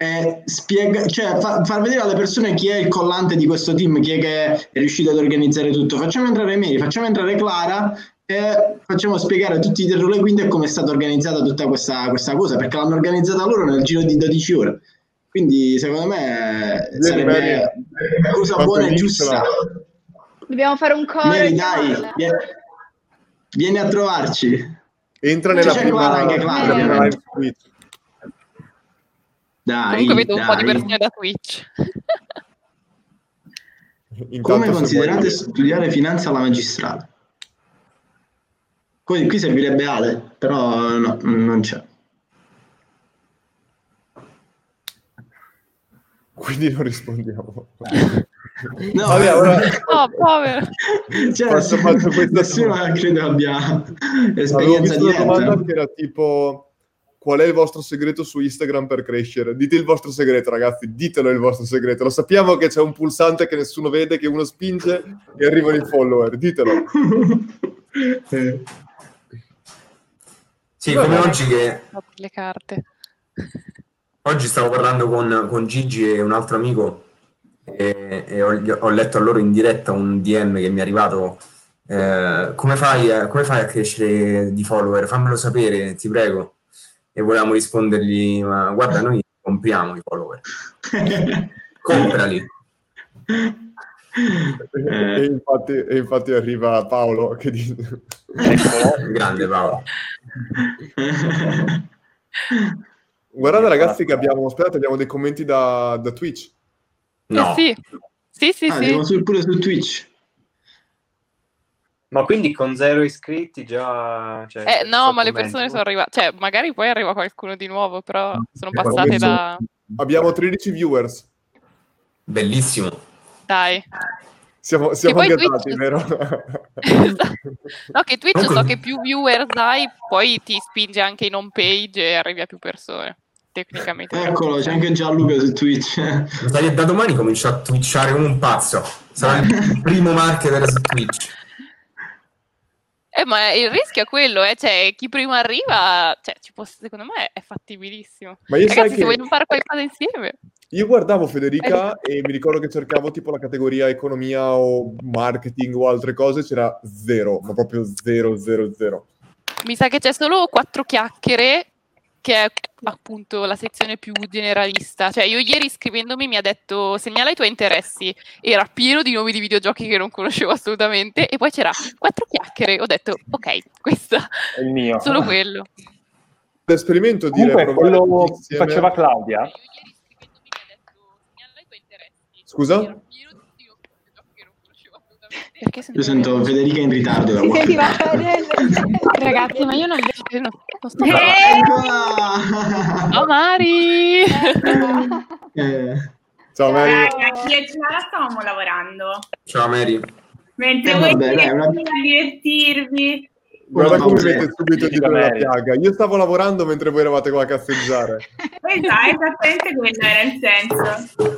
E spiega, cioè fa- far vedere alle persone chi è il collante di questo team, chi è che è riuscito ad organizzare tutto. Facciamo entrare Mary, facciamo entrare Clara e facciamo spiegare a tutti dietro le quinte come è stata organizzata tutta questa, questa cosa, perché l'hanno organizzata loro nel giro di 12 ore. Quindi secondo me Vieni, sarebbe Mary. una cosa buona e giusta. Dobbiamo fare un coro. Mary, dai, chiamarla. vie- vieni a trovarci. Entra nella Clara prima, anche Clara, nella prima ovviamente. live su Twitch. Dai, Comunque vedo un po' di dai. persone da Twitch. Intanto Come considerate vuoi- studiare finanza alla magistrale? Qui, qui servirebbe Ale, però no, non c'è. Quindi non rispondiamo. No, (laughs) Vabbè, ora- Oh, povero. cioè, questa nessuno credo abbia esperienza visto una domanda che era tipo qual è il vostro segreto su Instagram per crescere? Dite il vostro segreto, ragazzi, ditelo il vostro segreto. Lo sappiamo che c'è un pulsante che nessuno vede, che uno spinge e arrivano i follower. Ditelo. Sì, come oggi che Le carte. oggi stavo parlando con, con Gigi e un altro amico e, e ho, ho- letto a loro in diretta un DM che mi è arrivato. eh, come, fai, come fai a crescere di follower? Fammelo sapere, ti prego. E volevamo rispondergli: Ma guarda, noi compriamo i follower, (laughs) comprali. E, infatti, e infatti arriva Paolo che dice... Grande Paolo. Guardate ragazzi che abbiamo, aspettate, abbiamo dei commenti da, da Twitch. No, Eh sì. Sì, sì, Ah, sì. pure su Twitch. Ma quindi con zero iscritti già... Cioè, Eh, no, ma le persone sono arrivate. Cioè, magari poi arriva qualcuno di nuovo, però sono passate da. Abbiamo 13 viewers. bellissimo. Dai. Siamo, siamo gasati, Twitch- vero? (laughs) No, che Twitch Comunque- so che più viewers hai, poi ti spinge anche in home page e arrivi a più persone. Tecnicamente. Eccolo, c'è anche Gianluca su Twitch. Da domani comincio a twitchare come un pazzo. Sarà il primo marketer su Twitch. Eh, ma il rischio è quello, eh, cioè, chi prima arriva, cioè, ci può- secondo me è fattibilissimo. Ma io sai Ragazzi, che- se vogliamo fare qualcosa insieme. Io guardavo Federica e mi ricordo che cercavo tipo la categoria economia o marketing o altre cose, c'era zero, ma proprio zero, zero, zero. Mi sa che c'è solo quattro chiacchiere, che è appunto la sezione più generalista. Cioè, io ieri scrivendomi mi ha detto segnala i tuoi interessi. Era pieno di nomi di videogiochi che non conoscevo assolutamente. E poi c'era quattro chiacchiere. Ho detto, ok, questa È il mio. solo quello. L'esperimento provare quello insieme- faceva Claudia, Scusa? Perché Io sento Federica in ritardo Si sentiva. (laughs) Ragazzi, ma io non. Non, non sto! Ciao Mari! Eh, Ciao Mary. Ragazzi, Clara stavamo lavorando. Ciao Mary. Mentre Eh, voi vabbè, dai, una- a divertirvi. Guarda come mette subito della Mary. piaga. Io stavo lavorando mentre voi eravate qua a cazzeggiare. Esatto, (laughs) esattamente quello era il senso.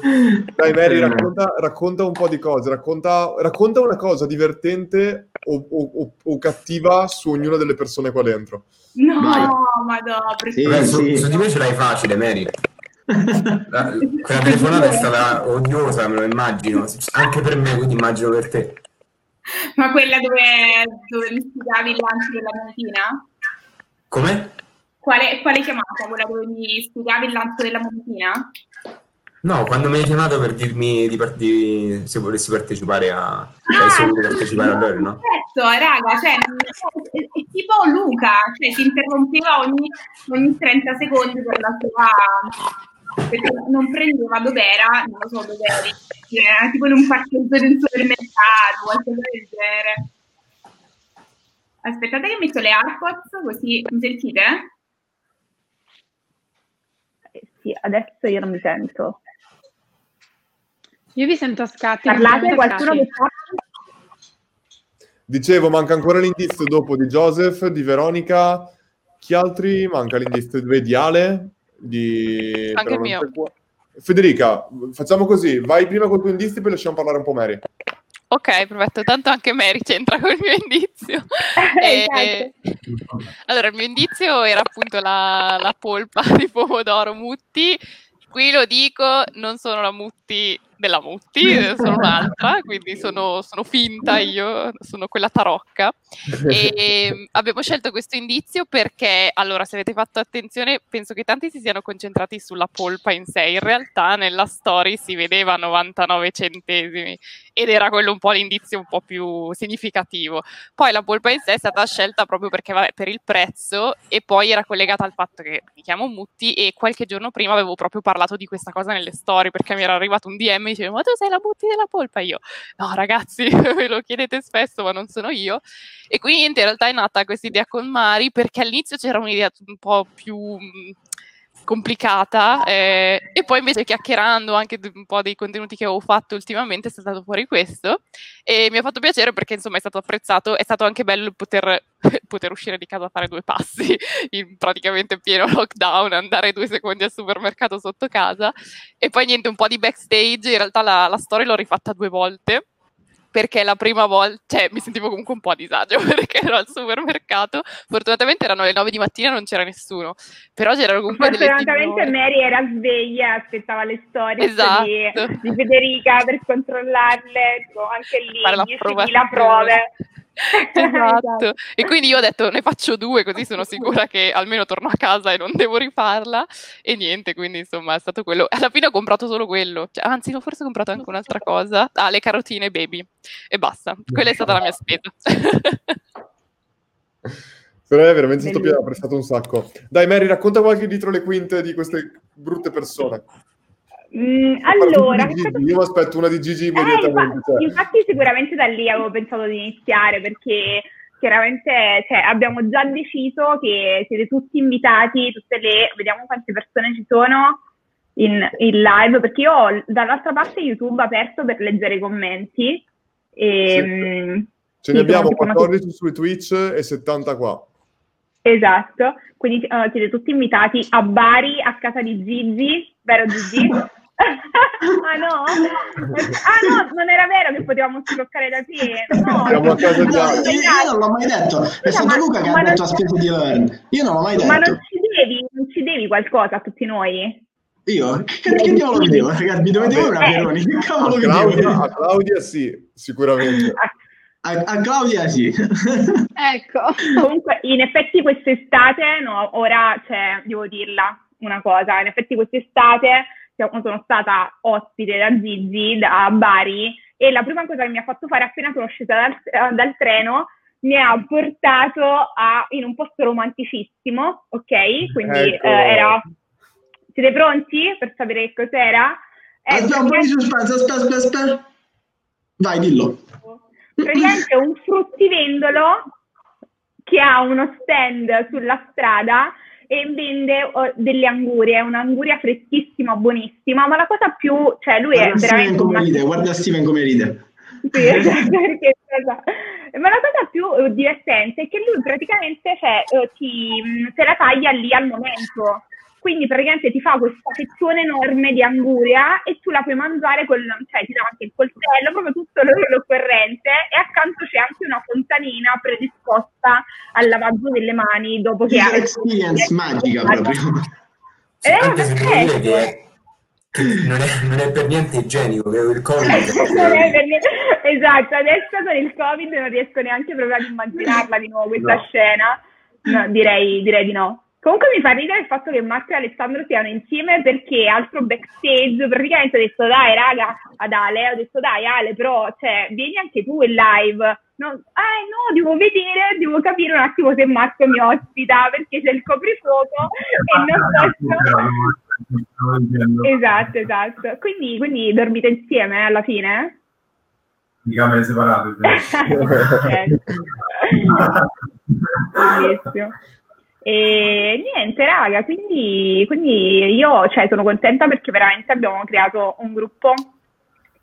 Dai Mary, racconta, racconta un po' di cose. Racconta, racconta una cosa divertente o, o- o- o cattiva su ognuna delle persone qua dentro. No, Vai. madò, Sì, Vabbè, su, sì. su di me ce l'hai facile, Mary. (laughs) La- quella telefonata è stata odiosa, me lo immagino. Anche per me, quindi immagino per te. Ma quella dove, dove mi spiegavi il lancio della monetina? Come? Quale, quale chiamata? Quella dove mi spiegavi il lancio della monetina? No, quando mi hai chiamato per dirmi di part- di- se volessi partecipare a... Cioè, se volevi partecipare a loro, no? Certo, raga, cioè, è, è tipo Luca, cioè si interrompeva ogni, ogni 30 secondi per la sua... perché non prendeva dov'era, non lo so dov'eri, era tipo in un parcheggio di un supermercato, qualcosa del genere. Aspettate che metto le AirPods così mi sentite? Eh, Sì, adesso io non mi sento. Io vi sento a scatti. Parlate qualcuno che a Dicevo, manca ancora l'indizio dopo di Joseph, di Veronica. Chi altri? Manca l'indizio di Ale, di... Anche il mio. qua. Federica, facciamo così, vai prima col tuo indizio e poi lasciamo parlare un po' Mary. Ok, perfetto. Tanto anche Mary c'entra col mio indizio. (laughs) E- Allora, il mio indizio era appunto la, la polpa di pomodoro Mutti. Qui lo dico, non sono la Mutti della Mutti, sono un'altra, quindi sono, sono finta io, sono quella tarocca. (laughs) E abbiamo scelto questo indizio perché, allora, se avete fatto attenzione, penso che tanti si siano concentrati sulla polpa in sé. In realtà nella story si vedeva 99 centesimi ed era quello un po' l'indizio un po' più significativo. Poi la polpa in sé è stata scelta proprio perché, vabbè, per il prezzo e poi era collegata al fatto che mi chiamo Mutti e qualche giorno prima avevo proprio parlato di questa cosa nelle storie perché mi era arrivato un DM e dicevo ma tu sei la Mutti della polpa? Io no ragazzi (laughs) ve lo chiedete spesso ma non sono io. E quindi in realtà è nata questa idea con Mari perché all'inizio c'era un'idea un po' più mh, complicata eh, e poi invece chiacchierando anche un po' dei contenuti che avevo fatto ultimamente è stato fuori questo. E mi ha fatto piacere perché insomma è stato apprezzato, è stato anche bello poter, (laughs) poter uscire di casa a fare due passi (laughs) in praticamente pieno lockdown, andare due secondi al supermercato sotto casa. E poi niente, un po' di backstage, in realtà la, la storia l'ho rifatta due volte perché la prima volta, cioè mi sentivo comunque un po' a disagio (laughs) perché ero al supermercato, fortunatamente erano le 9 di mattina e non c'era nessuno, però c'erano comunque Fortunatamente. Mary era sveglia, aspettava le storie Esatto. di, di Federica per controllarle, tipo, anche lì Fare 10.000 prove. (laughs) Esatto. E quindi io ho detto ne faccio due così sono sicura che almeno torno a casa e non devo rifarla. E niente, quindi insomma è stato quello. Alla fine ho comprato solo quello. Cioè, anzi, no, forse ho comprato anche un'altra cosa. Ah, le carotine baby. E basta. Quella è stata la mia spesa. (laughs) Per me è veramente stato apprezzato un sacco. Dai Mary, racconta qualche dietro le quinte di queste brutte persone. Mm, allora, Gigi, io mi aspetto una di Gigi immediatamente. Eh, cioè. infatti sicuramente da lì avevo pensato di iniziare perché chiaramente cioè, abbiamo già deciso che siete tutti invitati, tutte le, vediamo quante persone ci sono in, in live, perché io ho dall'altra parte YouTube aperto per leggere i commenti. E, Sì. mm, Ce ne abbiamo sono tipo una- 14 su Twitch e 70 qua. Esatto, quindi eh, siete tutti invitati a Bari, a casa di Gigi, vero Gigi? (laughs) (laughs) ah no? Ah no, non era vero che potevamo sbloccare da te. No. No, già. io, non l'ho mai detto, è stato ma- Luca che ma ha detto non- a spese di Learn. Io non l'ho mai Ma detto. non ci devi, non ci devi qualcosa a tutti noi? Io? Che, che diavolo vi devo? Ragazzi, mi dovete voi una Eh. Peroni? Che A cavolo vi Claudia, devo? a Claudia sì, sicuramente. A, a Claudia sì. (laughs) Ecco. Comunque, in effetti quest'estate, no, ora, cioè, devo dirla una cosa, in effetti quest'estate sono stata ospite da Gigi, da Bari, e la prima cosa che mi ha fatto fare appena sono scesa dal, eh, dal treno, mi ha portato a, in un posto romanticissimo, ok? Quindi Ecco. eh, era... Siete pronti per sapere che cos'era? Eh, Aspetta un po' di suspense, aspetta, aspetta, aspetta. Vai, dillo. praticamente un fruttivendolo che ha uno stand sulla strada e vende oh, delle angurie, un'anguria freschissima, buonissima, ma la cosa più, cioè lui è Guarda Steven veramente come una... ride, guarda Steven come ride. Sì, esatto, (laughs) perché, esatto. Ma la cosa più eh, divertente è che lui praticamente cioè, eh, ti, te la taglia lì al momento. Quindi praticamente ti fa questa fettone enorme di anguria e tu la puoi mangiare con, cioè ti dà anche il coltello, proprio tutto l'occorrente e accanto c'è anche una fontanina predisposta al lavaggio delle mani dopo che experience magica proprio. Eh, Anche che non, è, non è per niente igienico, che il Covid (laughs) Non è per niente- Esatto, adesso con il Covid non riesco neanche proprio ad immaginarla di nuovo questa No. scena. No, direi, direi di no. Comunque mi fa ridere il fatto che Marco e Alessandro siano insieme perché altro backstage, praticamente ho detto dai raga ad Ale, ho detto dai Ale però cioè, vieni anche tu in live. No, ah no, devo vedere, devo capire un attimo se Marco mi ospita perché c'è il coprifuoco e non posso... Esatto, esatto. Quindi, quindi dormite insieme eh, alla fine? Di camere separate. (laughs) (laughs) Bellissimo. E niente, raga, quindi, quindi io cioè, sono contenta perché veramente abbiamo creato un gruppo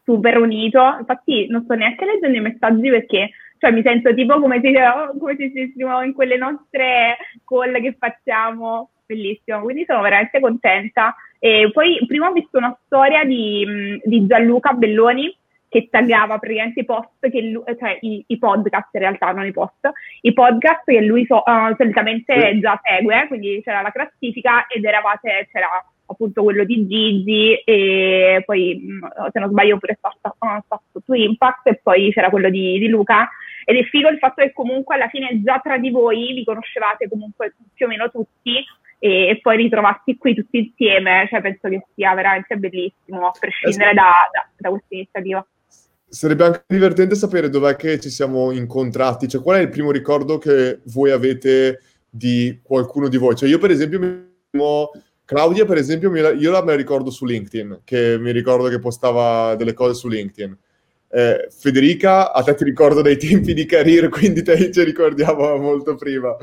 super unito. Infatti, non sto neanche leggendo i messaggi perché cioè, mi sento tipo come se, come se stessimo in quelle nostre call che facciamo. Bellissimo, quindi sono veramente contenta. E poi prima ho visto una storia di, di Gianluca Belloni che taggava praticamente i post che lui, cioè i, i podcast in realtà, non i post, i podcast che lui so- eh, solitamente Sì. già segue, quindi c'era la classifica ed eravate, c'era appunto quello di Gigi e poi mh, se non sbaglio pure stato, stato su Impact e poi c'era quello di, di Luca ed è figo il fatto che comunque alla fine già tra di voi vi conoscevate comunque più o meno tutti e, e poi ritrovarsi qui tutti insieme, cioè penso che sia veramente bellissimo a prescindere da, da, da questa iniziativa. Sarebbe anche divertente sapere dov'è che ci siamo incontrati, cioè qual è il primo ricordo che voi avete di qualcuno di voi. Cioè io per esempio, mi- Claudia per esempio, io la me la ricordo su LinkedIn, che mi ricordo che postava delle cose su LinkedIn. Eh, Federica, a te ti ricordo dai tempi di career, (laughs) quindi te ci ricordiamo molto prima.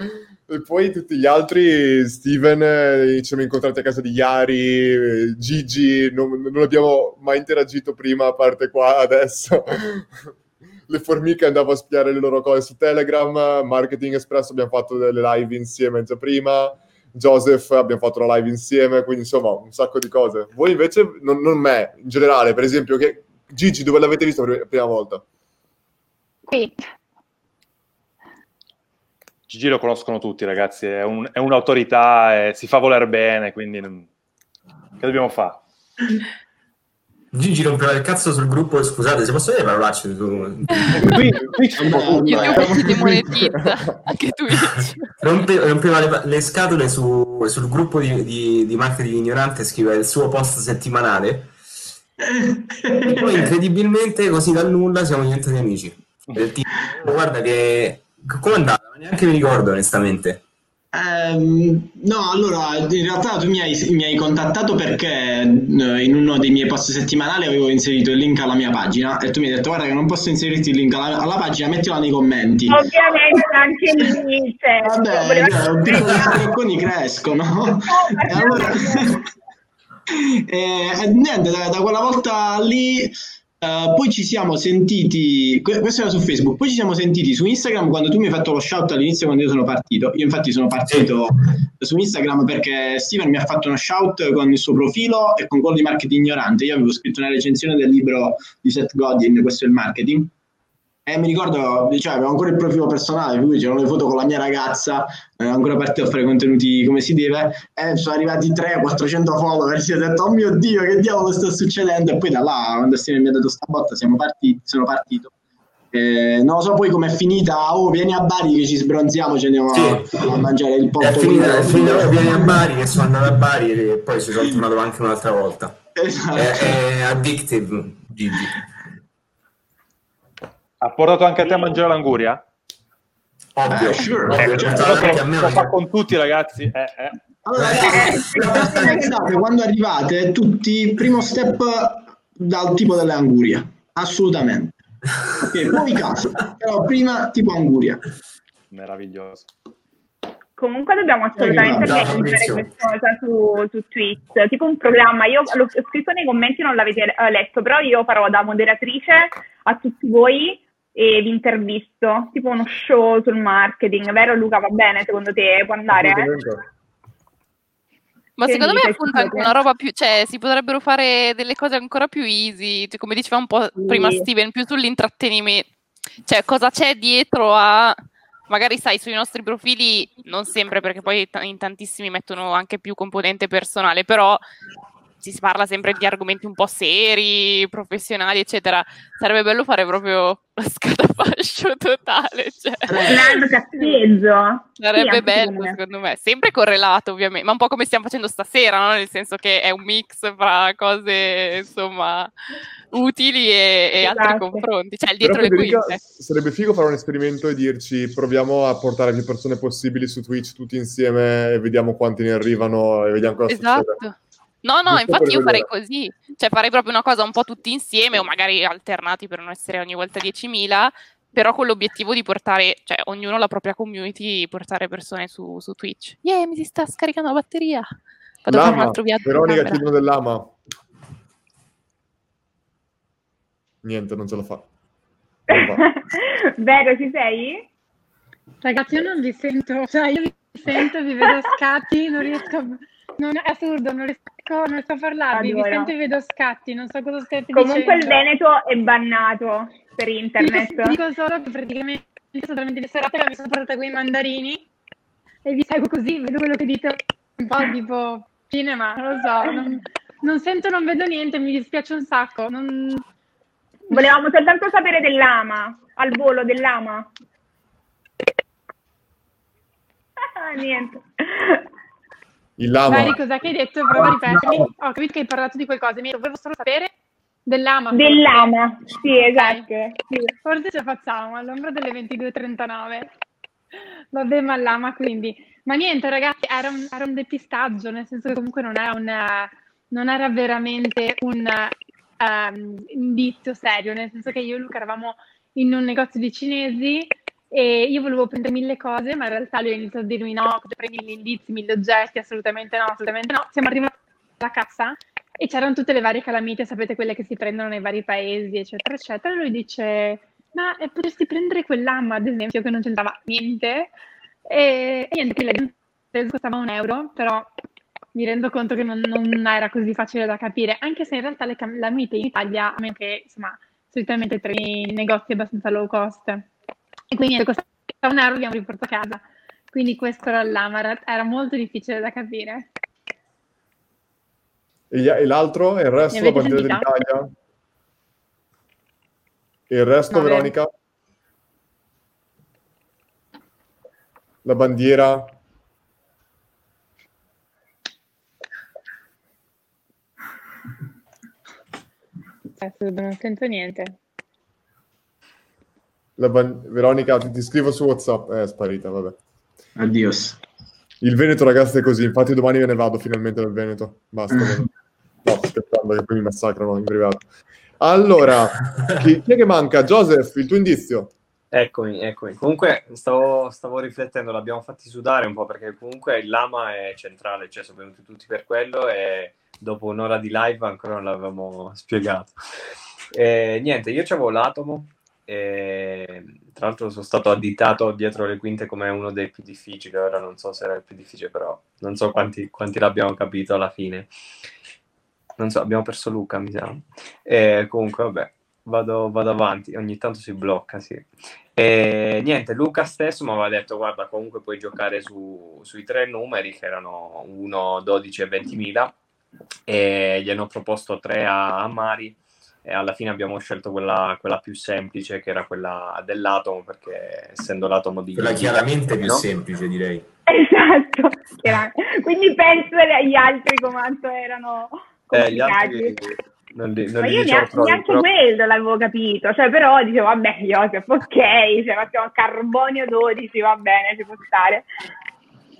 E poi tutti gli altri, Steven, eh, ci siamo incontrati a casa di Iari, eh, Gigi, non, non abbiamo mai interagito prima, a parte qua adesso. (laughs) Le formiche andavo a spiare le loro cose su Telegram, Marketing Espresso abbiamo fatto delle live insieme già prima, Joseph abbiamo fatto la live insieme, quindi insomma un sacco di cose. Voi invece, non, non me, in generale, per esempio, che, Gigi, dove l'avete visto per la prima volta? Qui. Gigi lo conoscono tutti, ragazzi, è, un- è un'autorità, e si fa voler bene, quindi non- che dobbiamo fare? Gigi rompeva il cazzo sul gruppo, scusate, se posso dire parolacce su... YouTube ci demonetizza, anche Twitch. Rompe- rompeva le, le scatole su- sul gruppo di, di, di marketing ignorante, scriveva il suo post settimanale. E poi incredibilmente, così dal nulla, siamo diventati amici. (laughs) Del tipo, "Oh, guarda che... Come è andata? Neanche mi ricordo, onestamente. Ehm, no, allora in realtà tu mi hai, mi hai contattato perché eh, in uno dei miei post settimanali avevo inserito il link alla mia pagina e tu mi hai detto guarda che non posso inserirti il link alla, alla pagina, mettilo nei commenti. Ovviamente anche lì, (laughs) cioè, Vabbè, detto che i dracconi crescono. (laughs) E allora... (laughs) e, e niente, da, da quella volta lì eh, poi ci siamo sentiti, que- questo era su Facebook, poi ci siamo sentiti su Instagram quando tu mi hai fatto lo shout all'inizio quando io sono partito. Io infatti sono partito su Instagram perché Steven mi ha fatto uno shout con il suo profilo e con quello di marketing ignorante. Io avevo scritto una recensione del libro di Seth Godin, questo è il marketing. E mi ricordo, cioè, avevo ancora il profilo personale, per cui c'erano le foto con la mia ragazza, eh, ancora partito a fare contenuti come si deve, e sono arrivati 300-400 follower, si è detto, oh mio Dio, che diavolo sta succedendo? E poi da là, quando Steven mi ha dato sta botta, siamo partiti, sono partito. Eh, non lo so poi com'è finita, oh vieni a Bari che ci sbronziamo, ci andiamo a, a mangiare il È porto. finita, è finita ora vieni a Bari, che sono andato a Bari e poi ci sono tornato anche un'altra volta. Esatto. È, è addictive, Gigi. Ha portato anche a te a mangiare l'anguria? Ovvio, Eh, sure. Eh, certo, lo, a me lo fa con tutti ragazzi. Eh, eh. Allora, ragazzi, pensate, quando arrivate, tutti, primo step dal tipo delle angurie, assolutamente. Ok, (laughs) poi caso, però prima tipo anguria. Meraviglioso. Comunque dobbiamo assolutamente organizzare Fabrizio. questa cosa su, su Twitch, tipo un programma. Io l'ho ho scritto nei commenti, non l'avete eh, letto, però io farò da moderatrice a tutti voi e vi intervisto, tipo uno show sul marketing, vero Luca? Va bene secondo te? Può andare? eh? Ma Che secondo me appunto anche scusate? una roba più, cioè si potrebbero fare delle cose ancora più easy, cioè, come diceva un po' prima Sì. Steven, più sull'intrattenimento, cioè cosa c'è dietro a, magari sai, sui nostri profili, non sempre perché poi t- in tantissimi mettono anche più componente personale, però si parla sempre di argomenti un po' seri, professionali, eccetera. Sarebbe bello fare proprio lo scatafascio totale, cioè. Cazzeggio. Sì, Sarebbe anche bello, secondo me. secondo me. Sempre correlato, ovviamente, ma un po' come stiamo facendo stasera, no? Nel senso che è un mix fra cose, insomma, utili e, e altri Esatto. confronti. Cioè, il Però dietro le quinte. sarebbe figo fare un esperimento e dirci proviamo a portare più persone possibili su Twitch tutti insieme e vediamo quanti ne arrivano e vediamo cosa succede. No, no, Giusto infatti io farei così, cioè farei proprio una cosa un po' tutti insieme o magari alternati per non essere ogni volta 10.000, però con l'obiettivo di portare, cioè ognuno la propria community, portare persone su, su Twitch. Yeah, mi si sta scaricando la batteria. Vado a fare un Lama, altro viaggio Veronica chiedono dell'ama. Niente, non ce la fa. (laughs) Vero, ci sei? Ragazzi, io non vi sento, cioè io vi sento, vi vedo a scatti, non riesco a... Non, è assurdo, non riesco, non riesco a parlarvi, vi Adoro. sento e vedo scatti, non so cosa state Comunque il dicendo. Veneto è bannato per internet. Dico, dico solo che praticamente sono veramente le serate che mi sono portata quei mandarini e vi seguo così, vedo quello che dite un po' tipo cinema, non lo so, non, non sento, non vedo niente, mi dispiace un sacco. Non... Volevamo soltanto sapere dell'ama, al volo dell'ama. Ah, (laughs) niente. Il lama. Mari, cos'è che hai detto? Prova a ripetermi. Ho capito che hai parlato di qualcosa, mi volevo solo sapere dell'ama. forse. Dell'ama, sì, esatto. Sì. Forse ce la facciamo all'ombra delle 22.39. Vabbè, ma l'ama quindi. Ma niente, ragazzi, era un, era un depistaggio, nel senso che comunque non era, un, non era veramente un ehm, indizio serio, nel senso che io e Luca eravamo in un negozio di cinesi e io volevo prendere mille cose, ma in realtà lui ha iniziato a dirmi no, prendi mille indizi, mille oggetti, assolutamente no, assolutamente no. Siamo arrivati alla cassa e c'erano tutte le varie calamite, sapete quelle che si prendono nei vari paesi, eccetera, eccetera. E lui dice, ma eh, potresti prendere quell'amma, ad esempio, che non c'entrava niente. E, e niente, che preso, costava un euro, però mi rendo conto che non, non era così facile da capire, anche se in realtà le calamite in Italia, a meno che, insomma, solitamente trovi negozi abbastanza low cost. E quindi un euro, l'abbiamo riportato a casa. Quindi questo era l'ama, era, molto difficile da capire. E, l'altro? E il resto? La bandiera dell'Italia? E il resto, No, vero. Veronica? La bandiera? Non sento niente. La ban- Veronica, ti, ti scrivo su WhatsApp. Eh, è sparita, vabbè. Addios. Il Veneto, ragazzi, è così. Infatti domani me ne vado finalmente dal Veneto. Basta. (laughs) no, aspettando che poi mi massacrano in privato. Allora, chi, chi è che manca? Joseph, il tuo indizio. Eccomi, eccomi. Comunque stavo, stavo riflettendo, l'abbiamo fatti sudare un po' perché comunque il lama è centrale, cioè sono venuti tutti per quello e dopo un'ora di live ancora non l'avevamo spiegato. Eh, niente, io c'avevo l'atomo. E, tra l'altro sono stato additato dietro le quinte come uno dei più difficili. Ora non so se era il più difficile, però non so quanti, quanti l'abbiamo capito alla fine. Non so, abbiamo perso Luca, mi sa. E, comunque, vabbè, vado, vado avanti. Ogni tanto si blocca, sì. E niente, Luca stesso mi aveva detto: Guarda, comunque puoi giocare su- sui tre numeri che erano 1, 12 e 20.000. E gli hanno proposto tre a, a Mari. E alla fine abbiamo scelto quella, quella più semplice, che era quella dell'atomo, perché essendo l'atomo di. Quella chiaramente più no? semplice, direi. Esatto. Era- Quindi penso agli altri quanto erano Eh, complicati. altri non li, non Ma io dicevo neanche, troppo, neanche però- quello l'avevo capito, cioè però dicevo vabbè Joseph, ok, cioè facciamo carbonio 12, va bene, ci può stare.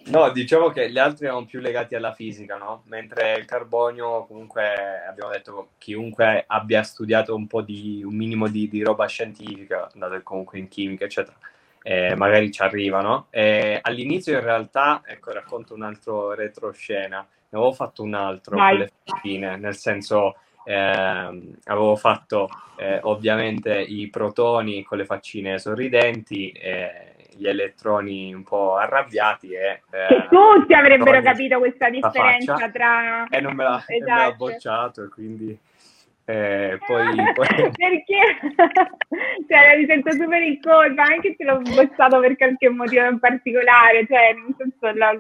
No, diciamo che gli altri erano più legati alla fisica, no? Mentre il carbonio, comunque, abbiamo detto chiunque abbia studiato un po' di, un minimo di, di roba scientifica, dato che comunque in chimica, eccetera, eh, magari ci arriva, no? E all'inizio in realtà, ecco, racconto un altro retroscena, ne avevo fatto un altro Vai. con le faccine, nel senso, ehm, avevo fatto eh, ovviamente i protoni con le faccine sorridenti, e gli elettroni un po' arrabbiati e... Che eh, tutti avrebbero capito questa differenza faccia. tra... e non me l'ha, e me l'ha Esatto. bocciato quindi eh, poi, (laughs) poi- Perché? (laughs) cioè, mi sento super in colpa, anche se l'ho bocciato per qualche motivo in particolare, cioè, nel senso, la,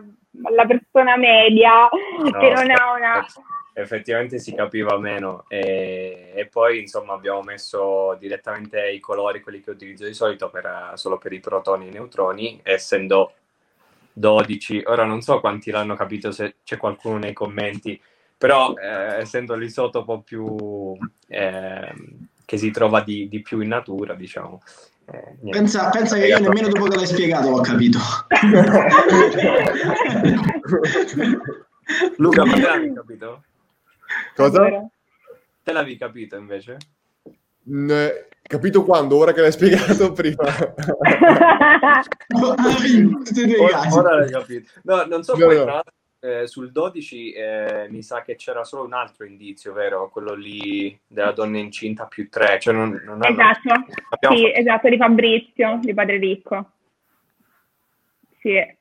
la persona media no, che non ha una... effettivamente si capiva meno e, e poi insomma abbiamo messo direttamente i colori quelli che utilizzo di solito per, solo per i protoni e i neutroni essendo 12 ora non so quanti l'hanno capito se c'è qualcuno nei commenti però eh, essendo l'isotopo più ehm, che si trova di, di più in natura diciamo eh. Pensa, pensa che io nemmeno dopo che l'hai spiegato l'ho capito. (laughs) Luca, ma te l'avevi capito? Cosa? Te l'avevi capito invece? Mm, capito quando? Ora che l'hai spiegato (laughs) prima. Ora, (laughs) ora l'hai capito. No, non so No, poi no. tra l'altro, eh, sul 12 eh, mi sa che c'era solo un altro indizio, vero? Quello lì della donna incinta più 3. Cioè non, non hanno- Esatto, sì, fatto- esatto, di Fabrizio, di Padre Ricco. Sì.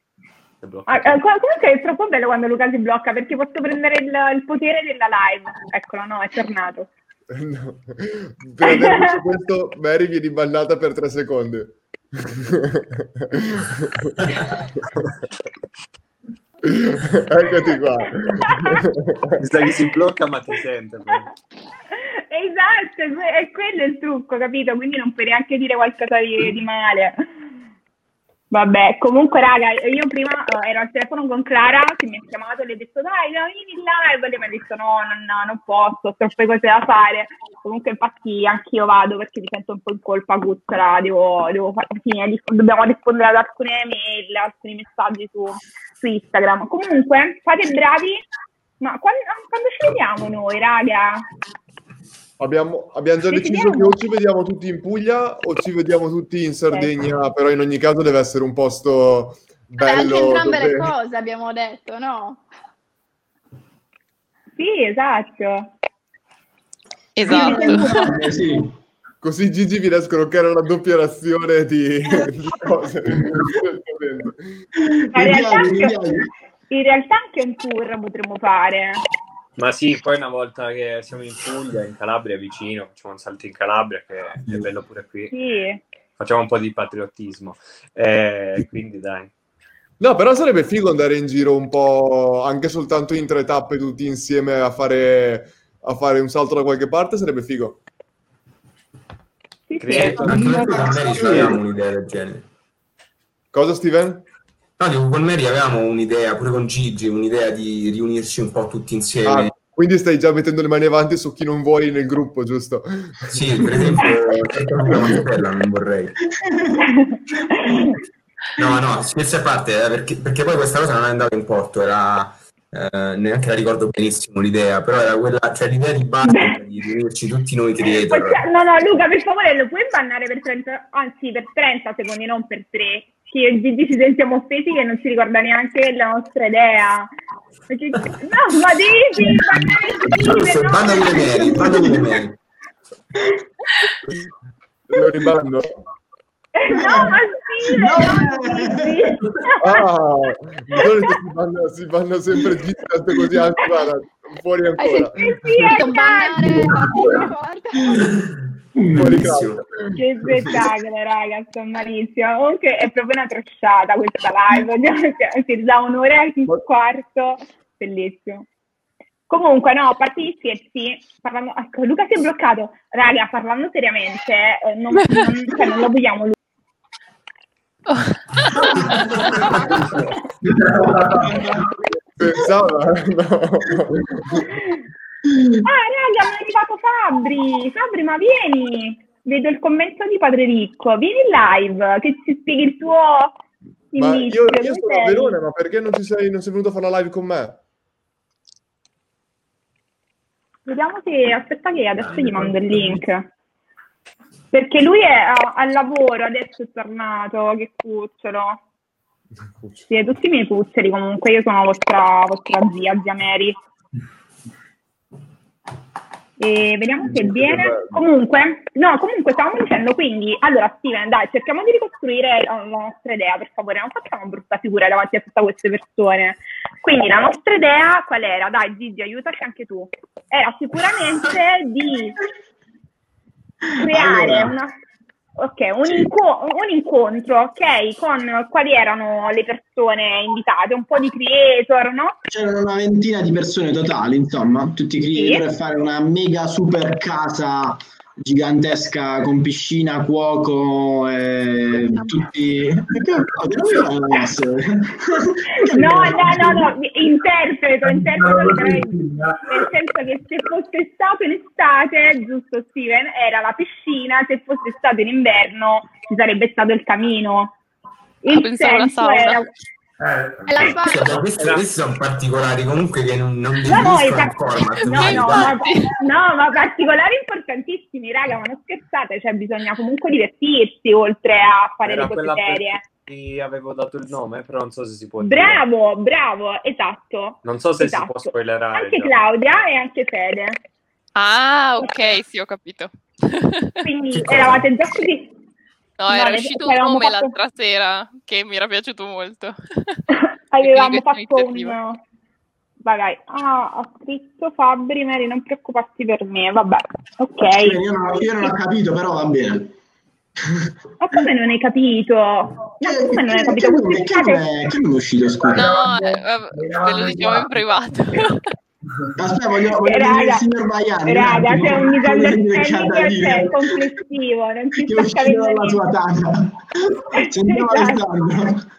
Ah, eh, com- comunque è troppo bello quando Luca si blocca perché posso prendere il, il potere della live. Eccolo, no, è tornato. No. Per (laughs) questo, Mary viene bannata per tre secondi. (laughs) Eccoti qua. Mi sa che si blocca ma ti sente. poi. Esatto, è quello il trucco, capito? Quindi non puoi neanche dire qualcosa di, di male. Vabbè, comunque raga, io prima eh, ero al telefono con Clara che mi ha chiamato e le ho detto dai, vieni in live, e lei mi ha detto no, non, non posso, ho troppe cose da fare. Comunque infatti anch'io vado perché mi sento un po' in colpa, Cuccola, devo, devo fare, di- dobbiamo rispondere ad alcune mail, alcuni messaggi su, su Instagram. Comunque, fate bravi, ma quando, quando ci vediamo noi, raga? Abbiamo, abbiamo già Ci deciso che o ci vediamo tutti in Puglia o ci vediamo tutti in Sardegna, però in ogni caso deve essere un posto Vabbè, anche bello. entrambe le dove- cose abbiamo detto, no? Sì, esatto. Esatto. Eh, sì. Così Gigi vi riescono a creare una doppia razione di, di (laughs) cose. Ma in realtà, anche, in realtà anche un tour potremmo fare. Ma sì, poi una volta che siamo in Puglia, in Calabria vicino, facciamo un salto in Calabria che è bello pure qui. Sì. Facciamo un po' di patriottismo. Eh, quindi dai. No, però sarebbe figo andare in giro un po', anche soltanto in tre tappe tutti insieme a fare, a fare un salto da qualche parte, sarebbe figo. Sì, Credo- con Mary ce l'avevamo un'idea del genere. Cosa, Steven? No, dico, con Mary avevamo un'idea, pure con Gigi, un'idea di riunirci un po' tutti insieme. Ah, quindi stai già mettendo le mani avanti su chi non vuoi nel gruppo, giusto? Sì, per esempio, (laughs) Montebella non vorrei. No, no, scherzi a parte, eh, perché, perché poi questa cosa non è andata in porto, era eh, neanche la ricordo benissimo l'idea, però era quella, cioè l'idea di base di riunirci tutti noi creator. No, no, Luca, per favore, lo puoi bannare per 30, anzi per 30 secondi, non per 3. Che io e Gigi ci sentiamo offesi che non si ricorda neanche la nostra idea. Perché- No, ma devi bannare Gigi, Giusto, no? banda delle Mary, banda delle Mary. Lo ribando? No, ma sì, no, sì, sì. Ah, si fanno, sempre gite così anche, guarda, fuori ancora. Sì, sì, è Bellissimo. classe. Che spettacolo, raga, sto malissimo. Comunque è proprio una trasciata questa live. (laughs) Cioè, Si dà un'ora e un quarto, bellissimo. Comunque, no, a parte gli scherzi, parlando... ecco, Luca si è bloccato. Raga, parlando seriamente, eh, non, non, cioè, non lo vogliamo lui. (laughs) Pensava, no. Ah, raga, mi è arrivato Fabri. Fabri, ma vieni. Vedo il commento di Padre Ricco. Vieni in live, che ci spieghi il tuo Ma inizio. io, io sono a? Verona, ma perché non, ci sei, non sei venuto a fare la live con me? Vediamo se aspetta che adesso gli mando il link. Perché lui è a- al lavoro, adesso è tornato, che cucciolo. (laughs) Siete tutti i miei cuccioli comunque, io sono vostra, vostra zia, zia Mary. E vediamo se viene. Comunque, no, comunque stavamo dicendo quindi, allora Steven, dai, cerchiamo di ricostruire la la nostra idea, per favore, non facciamo brutta figura davanti a tutte queste persone. Quindi la nostra idea qual era? Dai Gigi, aiutaci anche tu. Era sicuramente di creare Allora. una, ok, un, inco- un incontro, ok, con quali erano le persone invitate, un po' di creator, no? C'erano una ventina di persone totali, insomma, tutti creator Sì. e fare una mega super casa gigantesca con piscina, cuoco e tutti... No, no, no, no, interpreto, interpreto nel senso che se fosse stato in estate, giusto Steven, era la piscina, se fosse stato in inverno ci sarebbe stato il camino. Il Ah, pensavo alla senso era... La Cioè, questi, questi sono particolari comunque che non, non No, no, esatto. format. No, no, ma, no, ma particolari importantissimi, raga, ma non scherzate, cioè bisogna comunque divertirsi oltre a fare Era le cose serie. cui avevo dato il nome, però non so se si può dire. Bravo, bravo, esatto. Non so se si Esatto. può spoilerare. Anche già. Claudia e anche Fede. Ah, ok, sì, ho capito. Quindi eravate già così. No, No, era ne- uscito un nome fatto- l'altra sera che mi era piaciuto molto. (laughs) Avevamo fatto un... Vai. Ah, ha scritto Fabri, Mary, non preoccuparti per me. Vabbè, ok. Io non, io non ho capito, però va bene. (laughs) Ma come non hai capito? Ma come non hai capito? Che che Quest'estate... nome- che nome è uscito, scusa? No, eh, vabbè, ve lo diciamo in privato. (laughs) Aspetta, voglio, voglio Raga, vedere il signor Baiani. un Raga, attimo. c'è un misunderstanding dire. complessivo, non Che è sta sua niente. tana. (laughs) Sentiamo Esatto. Alessandro.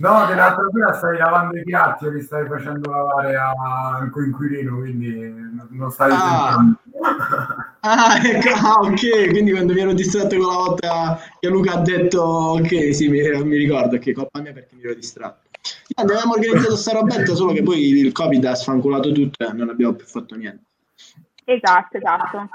No, dell'altra sera stai lavando i piatti e li stai facendo lavare a- al coinquilino, quindi non stai Ah. sentendo. (laughs) Ah, ecco, ah, ok, quindi quando mi ero distratto quella volta che Luca ha detto ok, sì, mi, mi ricordo che colpa mia perché mi ero distratto. Niente, avevamo organizzato sta robetta, solo che poi il Covid ha sfanculato tutto e non abbiamo più fatto niente. Esatto, esatto.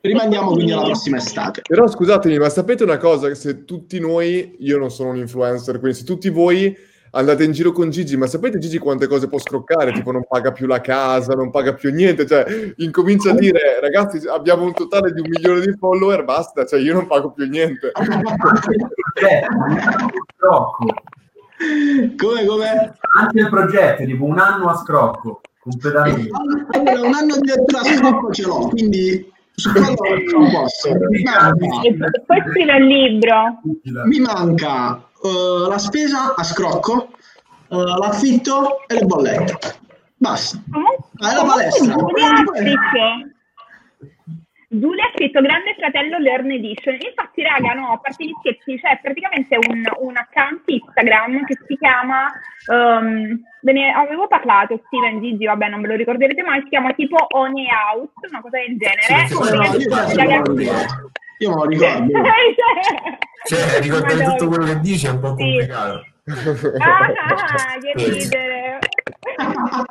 Rimandiamo quindi alla prossima estate. Però scusatemi, ma sapete una cosa? Che se tutti noi, io non sono un influencer, quindi se tutti voi andate in giro con Gigi, ma sapete Gigi quante cose può scroccare? Tipo non paga più la casa, non paga più niente, cioè incomincia a dire ragazzi abbiamo un totale di un milione di follower, basta, cioè io non pago più niente. Come, come? Anche il progetto, tipo un anno a scrocco, completamente. Allora, un anno di a scrocco ce l'ho, quindi su quello non posso. Mi manca, poi scrive il libro. mi manca, eh, la spesa a scrocco, eh, l'affitto e le bollette. Basta. Ah, è la palestra. Giulia ha scritto Grande Fratello Learn Edition. Infatti, raga, no, a parte gli scherzi, c'è praticamente un, un account Instagram che si chiama. ehm, ve ne avevo parlato, Steven Gigi, vabbè, non ve lo ricorderete mai. Si chiama tipo One Out, una cosa del genere. Io certo me lo ricordo. Io me lo ricordo. Cioè, ricordare tutto quello che dici è un po' Sì. Ah, che ridere.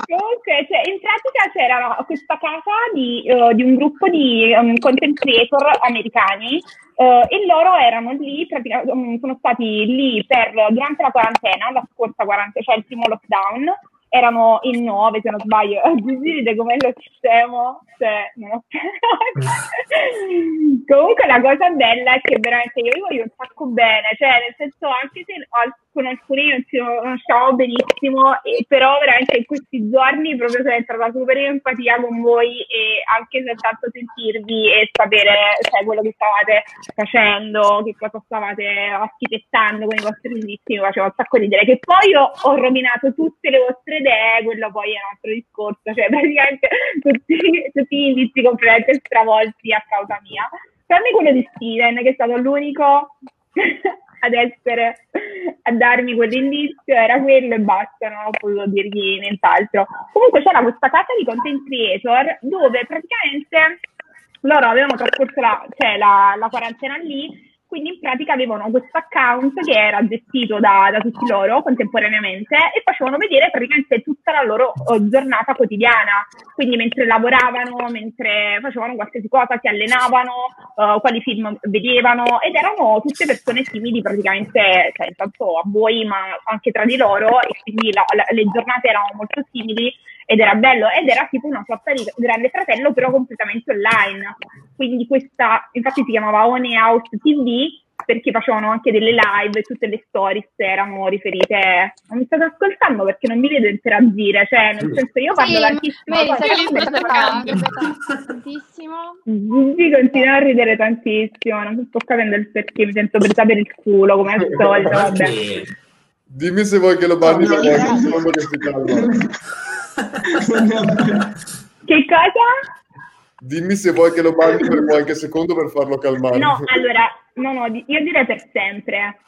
Comunque, cioè, in pratica c'era questa casa di, eh, di un gruppo di um, content creator americani eh, e loro erano lì, pratica- um, sono stati lì per, durante la quarantena, la scorsa quarantena, cioè il primo lockdown, erano in nove se non sbaglio, (laughs) Gigi ride come lo scemo, cioè, non (laughs) Comunque la cosa bella è che veramente io li voglio un sacco bene, cioè nel senso anche se con alcuni non ci conosciamo benissimo, e però veramente in questi giorni proprio sono entrata super in empatia con voi e anche soltanto sentirvi e sapere cioè, quello che stavate facendo, che cosa stavate architettando con i vostri indizi, mi faceva un sacco ridere. Che poi io ho rovinato tutte le vostre idee, quello poi è un altro discorso, cioè praticamente tutti, tutti gli indizi completamente stravolti a causa mia. Tranne quello di Steven, che è stato l'unico ad essere a darmi quell'indizio, era quello e basta, non ho potuto dirgli nient'altro. Comunque c'era questa casa di content creator dove praticamente loro avevano trascorso la, cioè, la, la quarantena lì quindi in pratica avevano questo account che era gestito da, da, tutti loro contemporaneamente e facevano vedere praticamente tutta la loro oh, giornata quotidiana, quindi mentre lavoravano, mentre facevano qualsiasi cosa, si allenavano, uh, quali film vedevano ed erano tutte persone simili praticamente, cioè intanto a voi ma anche tra di loro e quindi la, la, le giornate erano molto simili ed era bello ed era tipo una sorta di grande fratello però completamente online. Quindi questa infatti si chiamava One House TV perché facevano anche delle live e tutte le stories erano riferite. Non mi state ascoltando perché non mi vedo interagire cioè nel senso io parlo Sì, tantissimo Mary, poi- stai tantissimo. Gigi continua a ridere tantissimo non sto capendo il perché mi sento presa per il culo come al solito vabbè. Dimmi se vuoi che lo banni per qualche secondo che cosa? Dimmi se vuoi che lo banni per qualche secondo per farlo calmare. No, allora, no, no, io direi per sempre.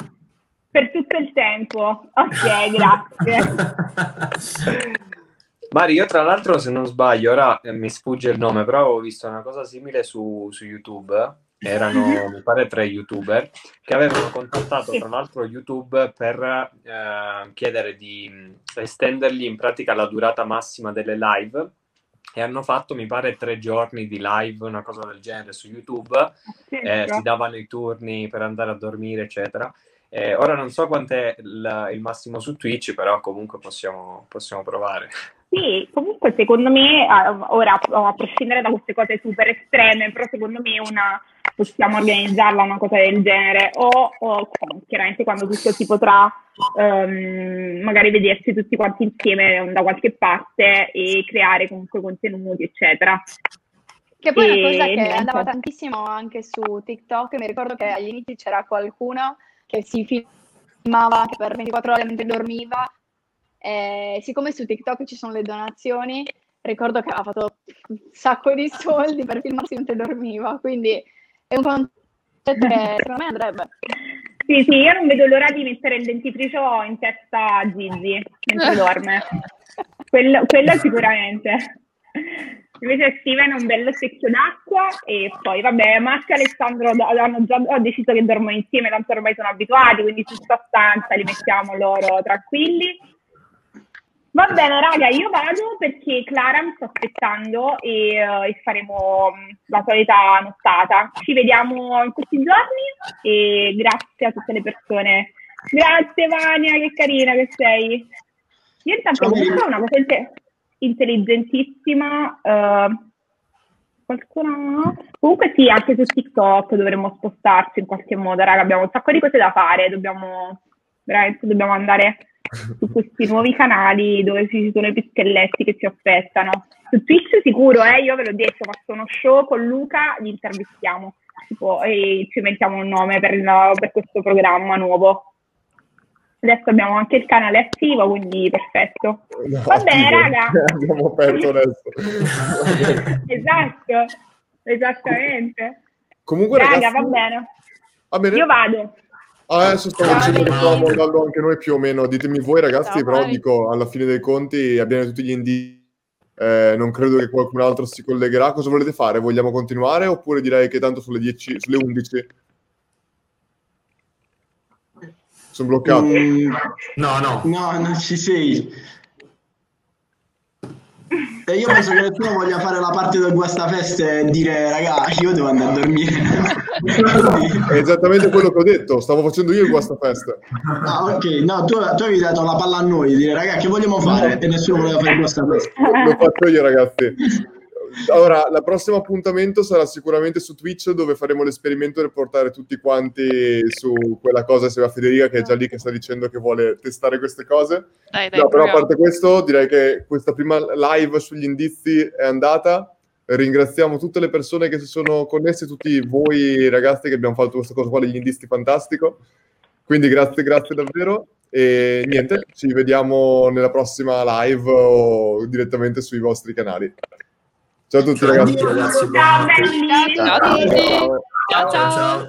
Per tutto il tempo. Ok, grazie. Mari, io tra l'altro, se non sbaglio, ora eh, mi sfugge il nome, però avevo visto una cosa simile su, su YouTube. Erano, (laughs) mi pare, tre YouTuber che avevano contattato, tra l'altro, YouTube per eh, chiedere di estendergli in pratica la durata massima delle live e hanno fatto, mi pare, tre giorni di live, una cosa del genere su YouTube. Eh, si davano i turni per andare a dormire, eccetera. Eh, ora non so quant'è il, il massimo su Twitch, però comunque possiamo, possiamo provare. Sì, comunque secondo me, ora a prescindere da queste cose super estreme, però secondo me una, possiamo organizzarla una cosa del genere o, o chiaramente quando tutto si potrà ehm, magari vedersi tutti quanti insieme da qualche parte e creare comunque contenuti, eccetera. Che poi è una cosa che niente. andava tantissimo anche su TikTok. Mi ricordo che agli inizi c'era qualcuno che si filmava per 24 ore mentre dormiva. E siccome su TikTok ci sono le donazioni, ricordo che aveva fatto un sacco di soldi per filmarsi mentre dormiva. Quindi è un concetto che (laughs) secondo me andrebbe. Sì, sì, io non vedo l'ora di mettere il dentifricio in testa a Gigi mentre dorme. (laughs) Quello, quello sicuramente. Invece Steven un bello secchio d'acqua e poi vabbè, Max e Alessandro hanno già ho deciso che dormono insieme, tanto ormai sono abituati, quindi su sta stanza li mettiamo loro tranquilli. Va bene, raga, io vado perché Clara mi sta aspettando e, eh, e faremo mh, la solita nottata. Ci vediamo in questi giorni e grazie a tutte le persone. Grazie Vania, che carina che sei. Io intanto Ciao, comunque una cosa inte- intelligentissima. eh, qualcuno no? Comunque sì, anche su TikTok dovremmo spostarci in qualche modo, raga. Abbiamo un sacco di cose da fare, dobbiamo veramente dobbiamo andare su questi nuovi canali dove ci sono i pischelletti che ci aspettano. Su Twitch sicuro, eh, io ve l'ho detto, faccio uno show con Luca, li intervistiamo tipo, e ci mettiamo un nome per, il- per questo programma nuovo. Adesso abbiamo anche il canale attivo, quindi perfetto. No, Va bene, raga. Abbiamo aperto adesso. (laughs) esatto, esattamente. Comunque, Raga, ragazzi, va bene. va bene. Io vado. Ah, adesso stavo dicendo che stavamo andando anche noi più o meno. Ditemi voi, ragazzi, Ciao, però Mari. dico, alla fine dei conti abbiamo tutti gli indizi. Eh, non credo che qualcun altro si collegherà. Cosa volete fare? Vogliamo continuare oppure direi che tanto sono le 10, sulle 11? Sono bloccato. Mm, No, no. no, non ci sei. E io penso che nessuno voglia fare la parte del guastafeste e dire raga, io devo andare a dormire. È esattamente quello che ho detto, stavo facendo io il guastafest. Ah, ok, no, tu, tu avevi dato la palla a noi, dire raga, che vogliamo fare? E nessuno voleva fare il guastafeste. Lo faccio io, ragazzi. Allora, il prossimo appuntamento sarà sicuramente su Twitch, dove faremo l'esperimento del portare tutti quanti su quella cosa insieme a Federica, che è già lì che sta dicendo che vuole testare queste cose. Dai, dai, No, però a parte questo, direi che questa prima live sugli indizi è andata. Ringraziamo tutte le persone che si sono connesse, tutti voi ragazzi che abbiamo fatto questa cosa qua degli indizi fantastico. Quindi grazie, grazie davvero. E niente, ci vediamo nella prossima live o direttamente sui vostri canali. Ciao a tutti ragazzi. ragazzi, Ciao belli! Ciao a tutti. Ciao ciao. ciao.